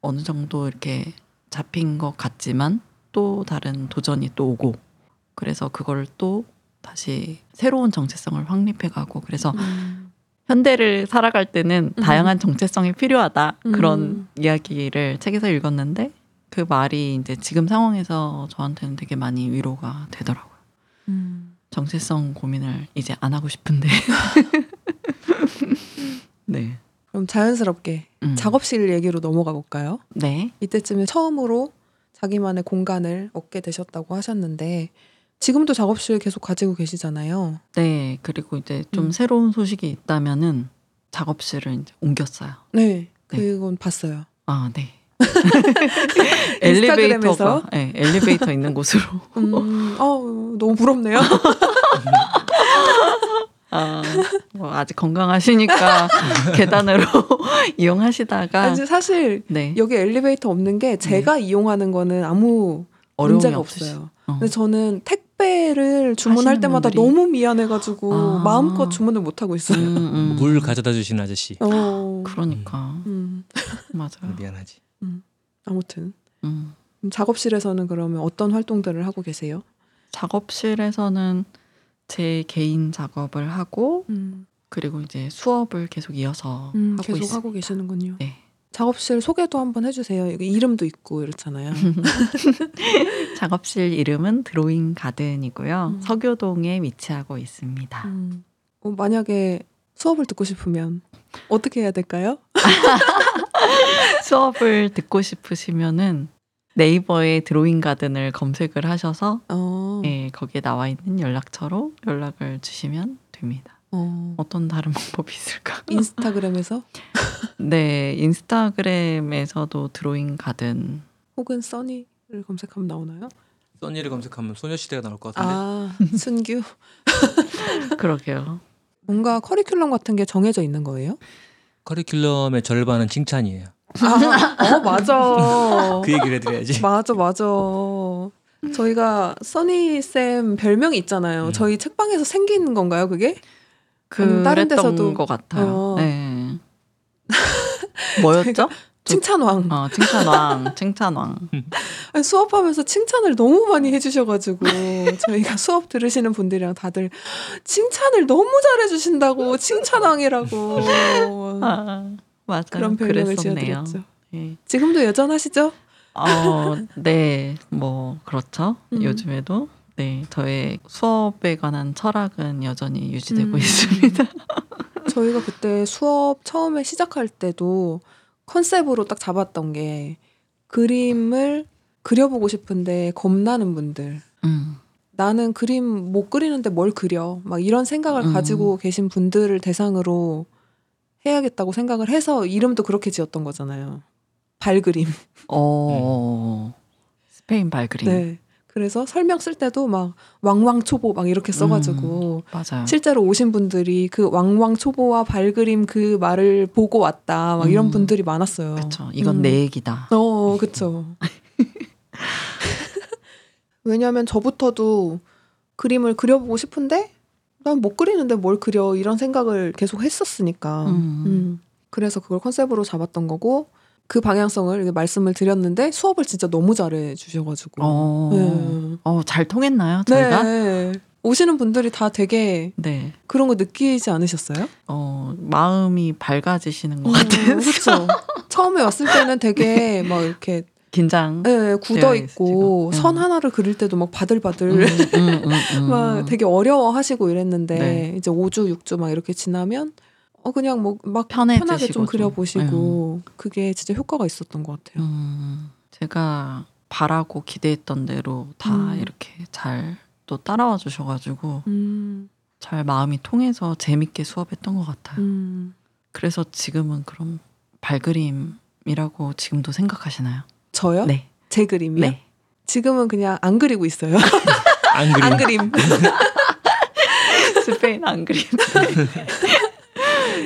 D: 어느 정도 이렇게 잡힌 것 같지만 또 다른 도전이 또 오고 그래서 그걸 또 다시 새로운 정체성을 확립해가고 그래서
B: 음.
D: 현대를 살아갈 때는
B: 음.
D: 다양한 정체성이 필요하다
B: 음.
D: 그런 이야기를 책에서 읽었는데 그 말이 이제 지금 상황에서 저한테는 되게 많이 위로가 되더라고요.
B: 음.
D: 정체성 고민을 이제 안 하고 싶은데 네.
B: 그럼 자연스럽게
D: 음.
B: 작업실 얘기로 넘어가 볼까요?
D: 네.
B: 이때쯤에 처음으로 자기만의 공간을 얻게 되셨다고 하셨는데 지금도 작업실 계속 가지고 계시잖아요.
D: 네. 그리고 이제 좀
B: 음.
D: 새로운 소식이 있다면은 작업실을 이제 옮겼어요.
B: 네,
D: 네.
B: 그건 봤어요.
D: 아, 네.
B: 인스타그램에서?
D: 엘리베이터가 네, 엘리베이터 있는 곳으로.
B: 음, 어, 너무 부럽네요.
D: 아, 뭐 아직 건강하시니까 계단으로 이용하시다가
B: 아니, 사실
D: 네.
B: 여기 엘리베이터 없는 게 제가 이용하는 거는 아무
D: 어려움이
B: 문제가
D: 없으시-
B: 없어요.
D: 어.
B: 근데 저는 택배를 주문할 때마다
D: 분들이.
B: 너무 미안해가지고
D: 아.
B: 마음껏 주문을 못 하고 있어요.
D: 음, 음.
C: 물 가져다 주시는 아저씨.
B: 어,
D: 그러니까
B: 음,
D: 맞아요.
C: 미안하지.
B: 아무튼
D: 음.
B: 작업실에서는 그러면 어떤 활동들을 하고 계세요?
D: 작업실에서는 제 개인 작업을 하고
B: 음,
D: 그리고 이제 수업을 계속 이어서
B: 음,
D: 하고
B: 계속
D: 있습니다.
B: 하고 계시는군요.
D: 네.
B: 작업실 소개도 한번 해주세요. 이름도 있고 이렇잖아요.
D: 작업실 이름은 드로잉 가든이고요.
B: 음.
D: 서교동에 위치하고 있습니다.
B: 음, 어, 만약에 수업을 듣고 싶으면 어떻게 해야 될까요?
D: 수업을 듣고 싶으시면은 네이버에 드로잉 가든을 검색을 하셔서
B: 어,
D: 예, 거기에 나와 있는 연락처로 연락을 주시면 됩니다.
B: 어,
D: 어떤 다른 방법이 있을까?
B: 인스타그램에서
D: 네, 인스타그램에서도 드로잉 가든
B: 혹은 써니를 검색하면 나오나요?
C: 써니를 검색하면 소녀시대가 나올 것 같은데.
B: 아, 순규.
D: 그러게요.
B: 뭔가 커리큘럼 같은 게 정해져 있는 거예요?
C: 커리큘럼의 절반은 칭찬이에요.
B: 아, 어, 맞아.
C: 그 얘기를 해드려야지.
B: 맞아, 맞아. 저희가 써니 쌤 별명이 있잖아요.
C: 음.
B: 저희 책방에서 생긴 건가요, 그게? 아니면 다른 데서도-
D: 것 같아요.
B: 어.
D: 네. 뭐였죠?
B: 칭찬왕.
D: 어, 칭찬왕, 칭찬왕.
B: 아니, 수업하면서 칭찬을 너무 많이 해주셔가지고 저희가 수업 들으시는 분들이랑 다들 칭찬을 너무 잘해주신다고 칭찬왕이라고
D: 아, 맞아요.
B: 그런 별명을. 지어드렸죠.
D: 예.
B: 지금도 여전하시죠?
D: 어, 네, 뭐 그렇죠.
B: 음.
D: 요즘에도 네 저의 수업에 관한 철학은 여전히 유지되고
B: 음.
D: 있습니다.
B: 저희가 그때 수업 처음에 시작할 때도 컨셉으로 딱 잡았던 게 그림을 그려보고 싶은데 겁나는 분들.
D: 음,
B: 나는 그림 못 그리는데 뭘 그려. 막 이런 생각을
D: 음.
B: 가지고 계신 분들을 대상으로 해야겠다고 생각을 해서 이름도 그렇게 지었던 거잖아요. 발그림.
D: 어, 스페인 발그림
B: 네. 그래서 설명 쓸 때도 막 왕왕초보 막 이렇게 써가지고
D: 맞아요.
B: 실제로 오신 분들이 그 왕왕초보와 발그림 그 말을 보고 왔다 막 이런
D: 음.
B: 분들이 많았어요.
D: 그렇죠. 이건
B: 음.
D: 내 얘기다.
B: 어, 그쵸. 왜냐하면 저부터도 그림을 그려보고 싶은데 난 못 그리는데 뭘 그려 이런 생각을 계속 했었으니까.
D: 음.
B: 음. 그래서 그걸 컨셉으로 잡았던 거고 그 방향성을 이렇게 말씀을 드렸는데 수업을 진짜 너무 잘해 주셔가지고.
D: 어,
B: 네.
D: 어, 잘 통했나요? 저희가?
B: 네. 오시는 분들이 다 되게
D: 네.
B: 그런 거 느끼지 않으셨어요?
D: 어, 마음이 밝아지시는 것
B: 어,
D: 같아요.
B: 그렇죠. 처음에 왔을 때는 되게 막 이렇게
D: 긴장.
B: 네, 굳어
D: 되어
B: 있고
D: 있으시고.
B: 선
D: 음.
B: 하나를 그릴 때도 막 바들바들
D: 음, 음, 음, 음.
B: 막 되게 어려워하시고 이랬는데
D: 네.
B: 이제 5주 6주 막 이렇게 지나면 어 그냥 뭐 막 편하게 좀
D: 좀.
B: 그려보시고 그게 진짜 효과가 있었던 것 같아요.
D: 음, 제가 바라고 기대했던 대로 다
B: 음.
D: 이렇게 잘 또 따라와 주셔가지고
B: 음,
D: 잘 마음이 통해서 재밌게 수업했던 것 같아요.
B: 음.
D: 그래서 지금은 그럼 발그림이라고 지금도 생각하시나요?
B: 저요?
D: 네.
B: 제 그림이요?
D: 네.
B: 지금은 그냥 안 그리고 있어요.
C: 안 그림.
B: 안 그림.
D: 스페인 안 그림.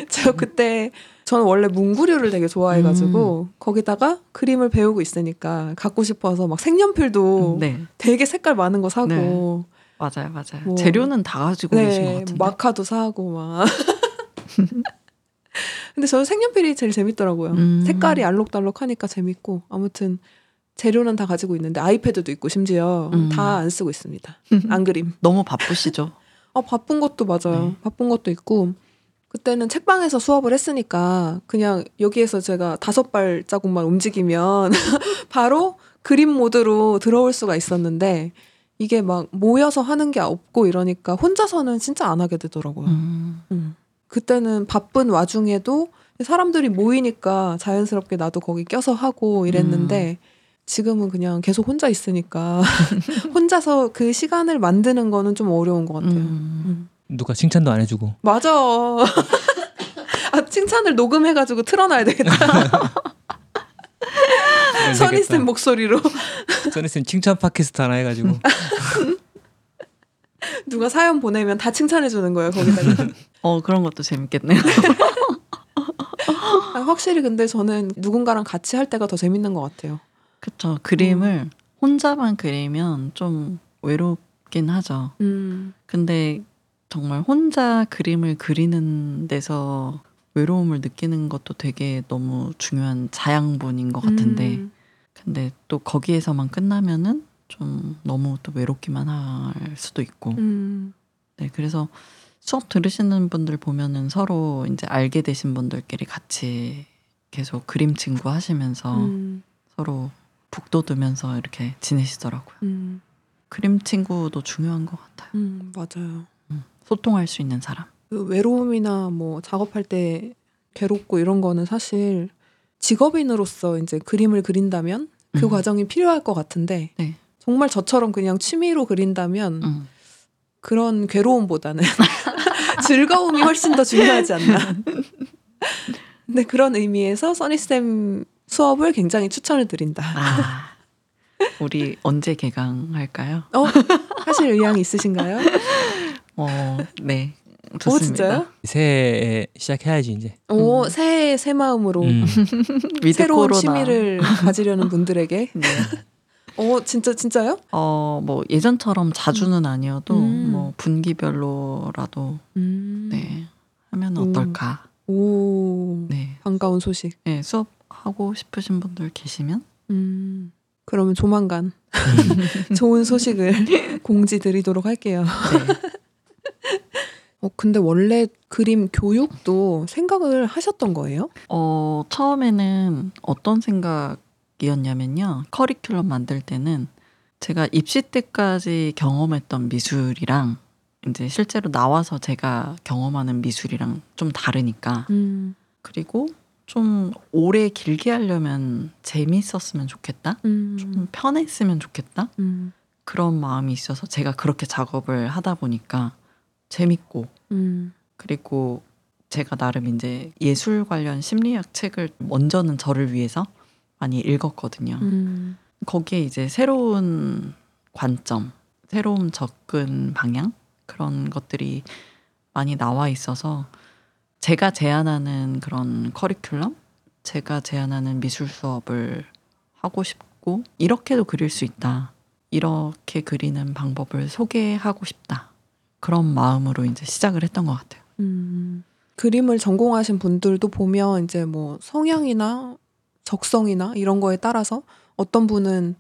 B: 저 그때 저는 원래 문구류를 되게 좋아해가지고
D: 음.
B: 거기다가 그림을 배우고 있으니까 갖고 싶어서 막 색연필도
D: 네.
B: 되게 색깔 많은 거 사고
D: 네. 맞아요, 맞아요.
B: 뭐.
D: 재료는 다 가지고 계신 것
B: 네,
D: 같은데.
B: 마카도 사고 막. 근데 저는 색연필이 제일 재밌더라고요.
D: 음.
B: 색깔이 알록달록하니까 재밌고 아무튼 재료는 다 가지고 있는데 아이패드도 있고 심지어
D: 음.
B: 다안 쓰고 있습니다. 안 그림.
D: 너무 바쁘시죠?
B: 아 바쁜 것도 맞아요.
D: 네.
B: 바쁜 것도 있고 그때는 책방에서 수업을 했으니까 그냥 여기에서 제가 다섯 발자국만 움직이면 바로 그림 모드로 들어올 수가 있었는데 이게 막 모여서 하는 게 없고 이러니까 혼자서는 진짜 안 하게 되더라고요.
D: 음,
B: 음. 그때는 바쁜 와중에도 사람들이 모이니까 자연스럽게 나도 거기 껴서 하고 이랬는데 지금은 그냥 계속 혼자 있으니까 혼자서 그 시간을 만드는 거는 좀 어려운 것 같아요.
D: 음.
B: 음.
C: 누가 칭찬도 안 해주고
B: 맞아. 아, 칭찬을 녹음해가지고 틀어놔야 되겠다. 선희쌤 목소리로
C: 써니쌤 칭찬 팟캐스트 하나 해가지고
B: 누가 사연 보내면 다 칭찬해주는 거예요 거기다가.
D: 어 그런 것도 재밌겠네요.
B: 아, 확실히 근데 저는 누군가랑 같이 할 때가 더 재밌는 것 같아요.
D: 그쵸 그림을 혼자만 그리면 좀 외롭긴 하죠.
B: 음.
D: 근데 정말 혼자 그림을 그리는 데서 외로움을 느끼는 것도 되게 너무 중요한 자양분인 것 같은데
B: 음.
D: 근데 또 거기에서만 끝나면은 좀 너무 또 외롭기만 할 수도 있고
B: 음.
D: 네 그래서 수업 들으시는 분들 보면은 서로 이제 알게 되신 분들끼리 같이 계속 그림 친구 하시면서
B: 음.
D: 서로 북돋으면서 이렇게 지내시더라고요.
B: 음.
D: 그림 친구도 중요한 것 같아요.
B: 음. 맞아요.
D: 소통할 수 있는 사람.
B: 그 외로움이나 뭐 작업할 때 괴롭고 이런 거는 사실 직업인으로서 이제 그림을 그린다면 그
D: 음.
B: 과정이 필요할 것 같은데
D: 네.
B: 정말 저처럼 그냥 취미로 그린다면
D: 음.
B: 그런 괴로움보다는 즐거움이 훨씬 더 중요하지 않나. 근데 그런 의미에서 써니쌤 수업을 굉장히 추천을 드린다.
D: 아, 우리 언제 개강할까요?
B: 어? 하실 의향이 있으신가요?
D: 어, 네.
B: 오
D: 좋습니다.
B: 진짜요?
C: 새해에 시작해야지 이제.
B: 오
D: 음.
B: 새해 새 마음으로
C: 음.
B: 새로운
D: 코로나.
B: 취미를 가지려는 분들에게
D: 네.
B: 어 진짜 진짜요?
D: 어, 뭐 예전처럼 자주는 아니어도
B: 음.
D: 뭐 분기별로라도
B: 음.
D: 네. 하면
B: 음.
D: 어떨까?
B: 오
D: 네.
B: 반가운 소식.
D: 네, 수업 하고 싶으신 분들 계시면
B: 음 그러면 조만간 좋은 소식을 공지 드리도록 할게요.
D: 네.
B: 어 근데 원래 그림 교육도 생각을 하셨던 거예요?
D: 어, 처음에는 어떤 생각이었냐면요. 커리큘럼 만들 때는 제가 입시 때까지 경험했던 미술이랑 이제 실제로 나와서 제가 경험하는 미술이랑 좀 다르니까
B: 음.
D: 그리고 좀 오래 길게 하려면 재밌었으면 좋겠다.
B: 음.
D: 좀 편했으면 좋겠다.
B: 음.
D: 그런 마음이 있어서 제가 그렇게 작업을 하다 보니까 재밌고
B: 음.
D: 그리고 제가 나름 이제 예술 관련 심리학 책을 먼저는 저를 위해서 많이 읽었거든요.
B: 음.
D: 거기에 이제 새로운 관점, 새로운 접근 방향 그런 것들이 많이 나와 있어서 제가 제안하는 그런 커리큘럼, 제가 제안하는 미술 수업을 하고 싶고 이렇게도 그릴 수 있다. 이렇게 그리는 방법을 소개하고 싶다. 그런 마음으로 이제 시작을 했던 것 같아요.
B: 음. 그림을 전공하신 분들도 보면 이제 뭐 성향이나 적성이나 이런 거에 따라서 어떤 분은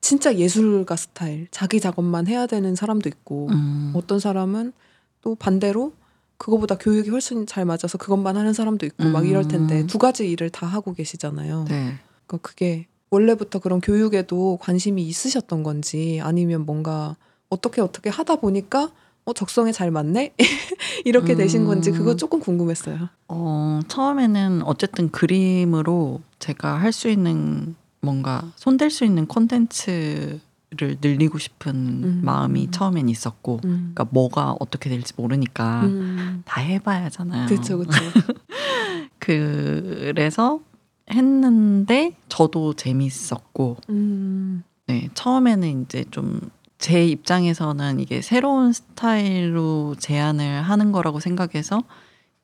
B: 진짜 예술가 스타일, 자기 작업만 해야 되는 사람도 있고
D: 음,
B: 어떤 사람은 또 반대로 그거보다 교육이 훨씬 잘 맞아서 그것만 하는 사람도 있고 막 이럴 텐데
D: 음.
B: 두 가지 일을 다 하고 계시잖아요.
D: 네.
B: 그러니까 그게 원래부터 그런 교육에도 관심이 있으셨던 건지 아니면 뭔가 어떻게 어떻게 하다 보니까 어 적성에 잘 맞네 이렇게 되신 건지 그거
D: 음.
B: 조금 궁금했어요.
D: 어, 처음에는 어쨌든 그림으로 제가 할 수 있는 뭔가 손댈 수 있는 콘텐츠 를 늘리고 싶은
B: 음.
D: 마음이 처음엔 있었고,
B: 음.
D: 그러니까 뭐가 어떻게 될지 모르니까
B: 음.
D: 다 해봐야잖아요.
B: 그렇죠, 그렇죠.
D: 그래서 했는데 저도 재밌었고,
B: 음.
D: 네 처음에는 이제 좀 제 입장에서는 이게 새로운 스타일로 제안을 하는 거라고 생각해서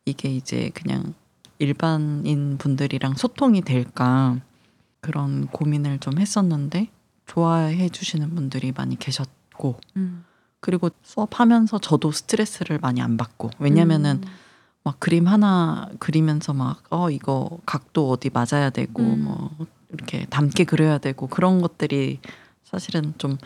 D: 이게 이제 그냥 일반인 분들이랑 소통이 될까 그런 고민을 좀 했었는데 좋아해 주시는 분들이 많이 계셨고
B: 음.
D: 그리고 수업하면서 저도 스트레스를 많이 안 받고 왜냐면은
B: 음.
D: 막 그림 하나 그리면서 막 어 이거 각도 어디 맞아야 되고
B: 음.
D: 뭐 이렇게 담게 그려야 되고 그런 것들이 사실은 좀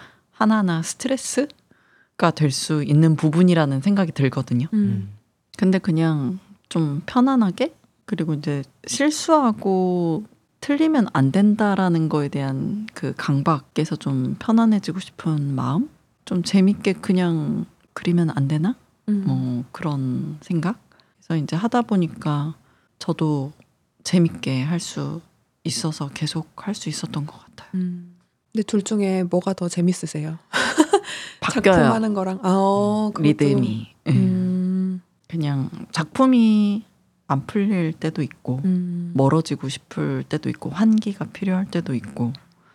D: 하나하나 스트레스가 될 수 있는 부분이라는 생각이 들거든요.
B: 음.
C: 음.
D: 근데 그냥 좀 편안하게 그리고 이제 실수하고 틀리면 안 된다라는 거에 대한 그 강박에서 좀 편안해지고 싶은 마음? 좀 재밌게 그냥 그리면 안 되나?
B: 음.
D: 뭐 그런 생각? 그래서 이제 하다 보니까 저도 재밌게 할 수 있어서 계속 할 수 있었던 것 같아요.
B: 음. 근데 둘 중에 뭐가 더 재밌으세요? 작품
D: 바뀌어요.
B: 하는 거랑 아, 어,
D: 리듬이. 예.
B: 음,
D: 그냥 작품이 안 풀릴 때도 있고
B: 음.
D: 멀어지고 싶을 때도 있고 환기가 필요할 때도 있고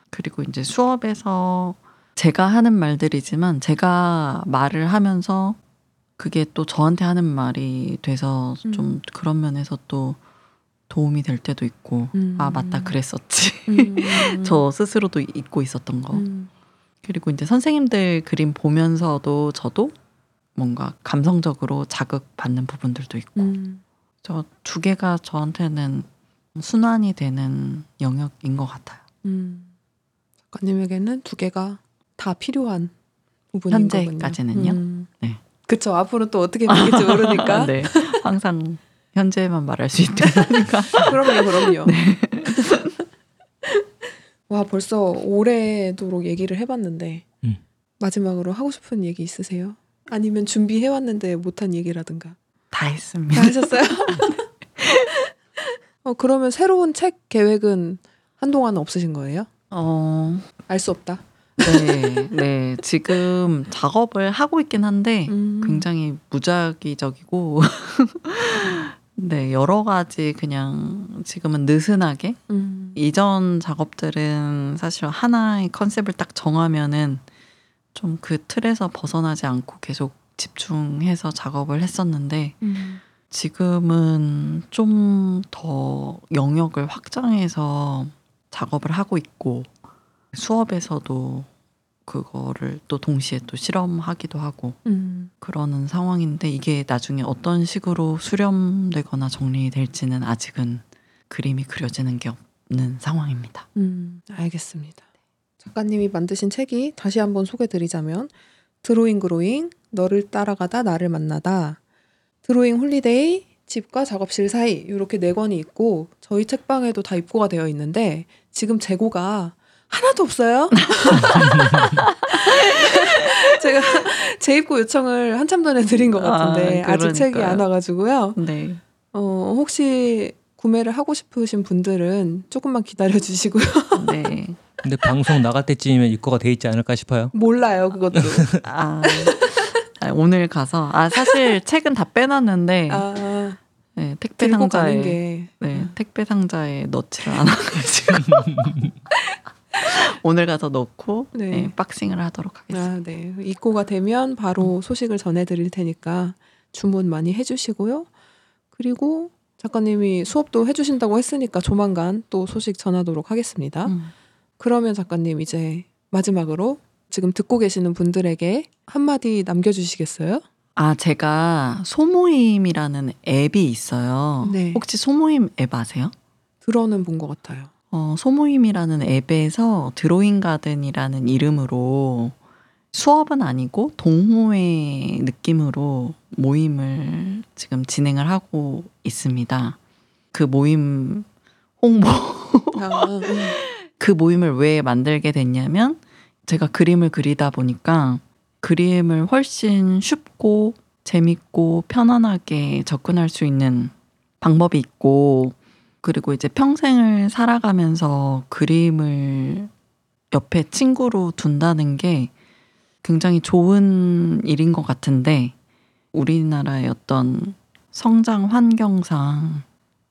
D: 그리고 이제 수업에서 제가 하는 말들이지만 제가 말을 하면서 그게 또 저한테 하는 말이 돼서 좀
B: 음.
D: 그런 면에서 또 도움이 될 때도 있고
B: 음.
D: 아 맞다 그랬었지
B: 음.
D: 저 스스로도 잊고 있었던 거
B: 음.
D: 그리고 이제 선생님들 그림 보면서도 저도 뭔가 감성적으로 자극받는 부분들도 있고
B: 음.
D: 저두 개가 저한테는 순환이 되는 영역인 것 같아요.
B: 음. 작가님에게는 두 개가 다 필요한 부분인
D: 현재까지는요?
B: 음.
D: 네.
B: 그쵸. 앞으로 또 어떻게 바뀔지 모르니까.
D: 네, 항상 현재만 말할 수 있다니까.
B: 그럼요, 그럼요.
D: 네.
B: 와, 벌써 오래도록 얘기를 해봤는데
C: 음.
B: 마지막으로 하고 싶은 얘기 있으세요? 아니면 준비해 왔는데 못한 얘기라든가. 다다
D: 했습니다.
B: 하셨어요? 어, 그러면 새로운 책 계획은 한동안 없으신 거예요?
D: 어,
B: 알 수 없다.
D: 네, 네. 지금 작업을 하고 있긴 한데
B: 음.
D: 굉장히 무작위적이고, 네 여러 가지 그냥 지금은 느슨하게
B: 음.
D: 이전 작업들은 사실 하나의 컨셉을 딱 정하면은 좀 그 틀에서 벗어나지 않고 계속 집중해서 작업을 했었는데
B: 음.
D: 지금은 좀 더 영역을 확장해서 작업을 하고 있고 수업에서도 그거를 또 동시에 또 실험하기도 하고
B: 음.
D: 그러는 상황인데 이게 나중에 어떤 식으로 수렴되거나 정리될지는 아직은 그림이 그려지는 게 없는 상황입니다.
B: 음, 알겠습니다. 작가님이 만드신 책이 다시 한번 소개드리자면 드로잉 그로잉 너를 따라가다 나를 만나다 드로잉 홀리데이 집과 작업실 사이 이렇게 네 권이 있고 저희 책방에도 다 입고가 되어 있는데 지금 재고가 하나도 없어요. 제가 재입고 요청을 한참 전에 드린 것 같은데
D: 아,
B: 아, 직 책이. 안 와가지고요.
D: 네.
B: 어, 혹시 구매를 하고 싶으신 분들은 조금만 기다려 주시고요.
D: 네.
C: 근데 방송 나갈 때쯤이면 입고가 돼 있지 않을까 싶어요.
B: 몰라요, 그것도.
D: 아, 아, 오늘 가서 아 사실 책은 다 빼놨는데
B: 아,
D: 네, 택배 상자에. 네, 택배 상자에 넣지를 않아가지고 오늘 가서 넣고
B: 네.
D: 네, 박싱을 하도록 하겠습니다.
B: 아, 네. 입고가 되면 바로 소식을 전해드릴 테니까 주문 많이 해주시고요. 그리고 작가님이 수업도 해주신다고 했으니까 조만간 또 소식 전하도록 하겠습니다.
D: 음.
B: 그러면 작가님 이제 마지막으로 지금 듣고 계시는 분들에게 한마디 남겨주시겠어요?
D: 아 제가 소모임이라는 앱이 있어요.
B: 네.
D: 혹시 소모임 앱 아세요?
B: 들어는 본 것 같아요.
D: 어, 소모임이라는 앱에서 드로잉 가든이라는 이름으로 수업은 아니고 동호회 느낌으로 모임을 지금 진행을 하고 있습니다. 그 모임 홍보
B: 아, 음.
D: 그 모임을 왜 만들게 됐냐면 제가 그림을 그리다 보니까 그림을 훨씬 쉽고 재밌고 편안하게 접근할 수 있는 방법이 있고 그리고 이제 평생을 살아가면서 그림을 옆에 친구로 둔다는 게 굉장히 좋은 일인 것 같은데 우리나라의 어떤 성장 환경상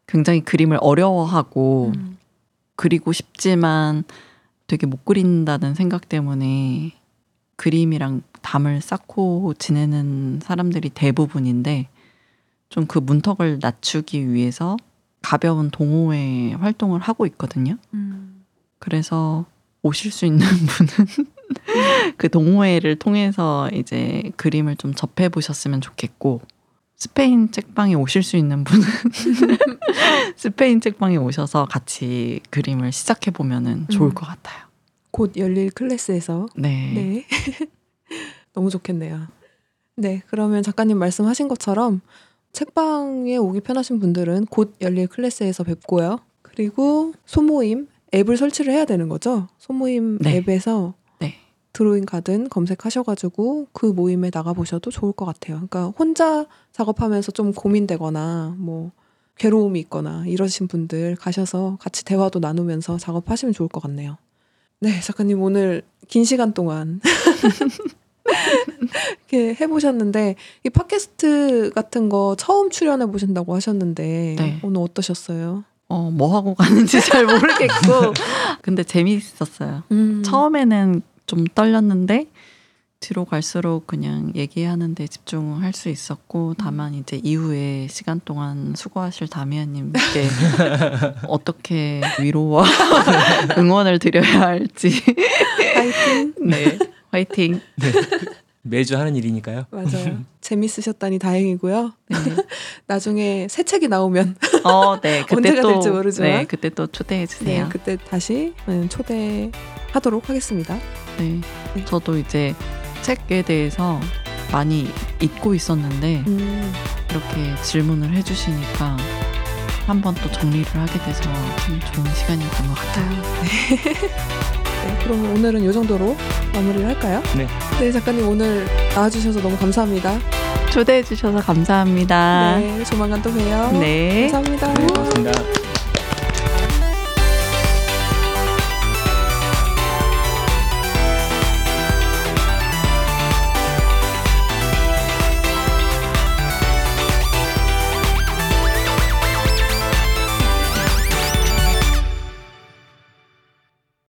D: 굉장히 그림을 어려워하고
B: 음.
D: 그리고 싶지만 되게 못 그린다는 생각 때문에 그림이랑 담을 쌓고 지내는 사람들이 대부분인데 좀 그 문턱을 낮추기 위해서 가벼운 동호회 활동을 하고 있거든요.
B: 음.
D: 그래서 오실 수 있는 분은 그 동호회를 통해서 이제 그림을 좀 접해 보셨으면 좋겠고 스페인 책방에 오실 수 있는 분은 스페인 책방에 오셔서 같이 그림을 시작해 보면은 좋을
B: 음.
D: 것 같아요.
B: 곧 열릴 클래스에서
D: 네.
B: 네. 너무 좋겠네요. 네, 그러면 작가님 말씀하신 것처럼 책방에 오기 편하신 분들은 곧 열릴 클래스에서 뵙고요. 그리고 소모임 앱을 설치를 해야 되는 거죠. 소모임
D: 네.
B: 앱에서
D: 네.
B: 드로잉 가든 검색하셔가지고 그 모임에 나가보셔도 좋을 것 같아요. 그러니까 혼자 작업하면서 좀 고민되거나 뭐 괴로움이 있거나 이러신 분들 가셔서 같이 대화도 나누면서 작업하시면 좋을 것 같네요. 네, 작가님 오늘 긴 시간 동안 이렇게 해보셨는데 이 팟캐스트 같은 거 처음 출연해 보신다고 하셨는데
D: 네.
B: 오늘 어떠셨어요?
D: 어, 뭐 하고 가는지 잘 모르겠고. 근데 재미있었어요.
B: 음.
D: 처음에는 좀 떨렸는데 뒤로 갈수록 그냥 얘기하는데 집중할 수 있었고 다만 이제 이후에 시간 동안 수고하실 다미아님께 어떻게 위로와 응원을 드려야 할지
B: 파이팅.
D: 네 화이팅
C: 매주 하는 일이니까요.
B: 맞아요. 재밌으셨다니 다행이고요.
D: 네.
B: 나중에 새 책이 나오면
D: 어, 네. 그때
B: 언제가
D: 또
B: 될지 모르지만.
D: 네, 그때 또 초대해
B: 네,
D: 주세요.
B: 그때 다시 음, 초대하도록 하겠습니다.
D: 네.
B: 네.
D: 저도 이제 책에 대해서 많이 잊고 있었는데
B: 음,
D: 이렇게 질문을 해주시니까 한번 또 정리를 하게 돼서 참 좋은 시간이었던 것 같아요.
B: 네, 그럼 오늘은 이 정도로 마무리를 할까요?
C: 네.
B: 네, 작가님 오늘 나와주셔서 너무 감사합니다.
D: 초대해 주셔서 감사합니다.
B: 네, 조만간 또 봬요.
D: 네.
B: 감사합니다.
C: 네, 고맙습니다.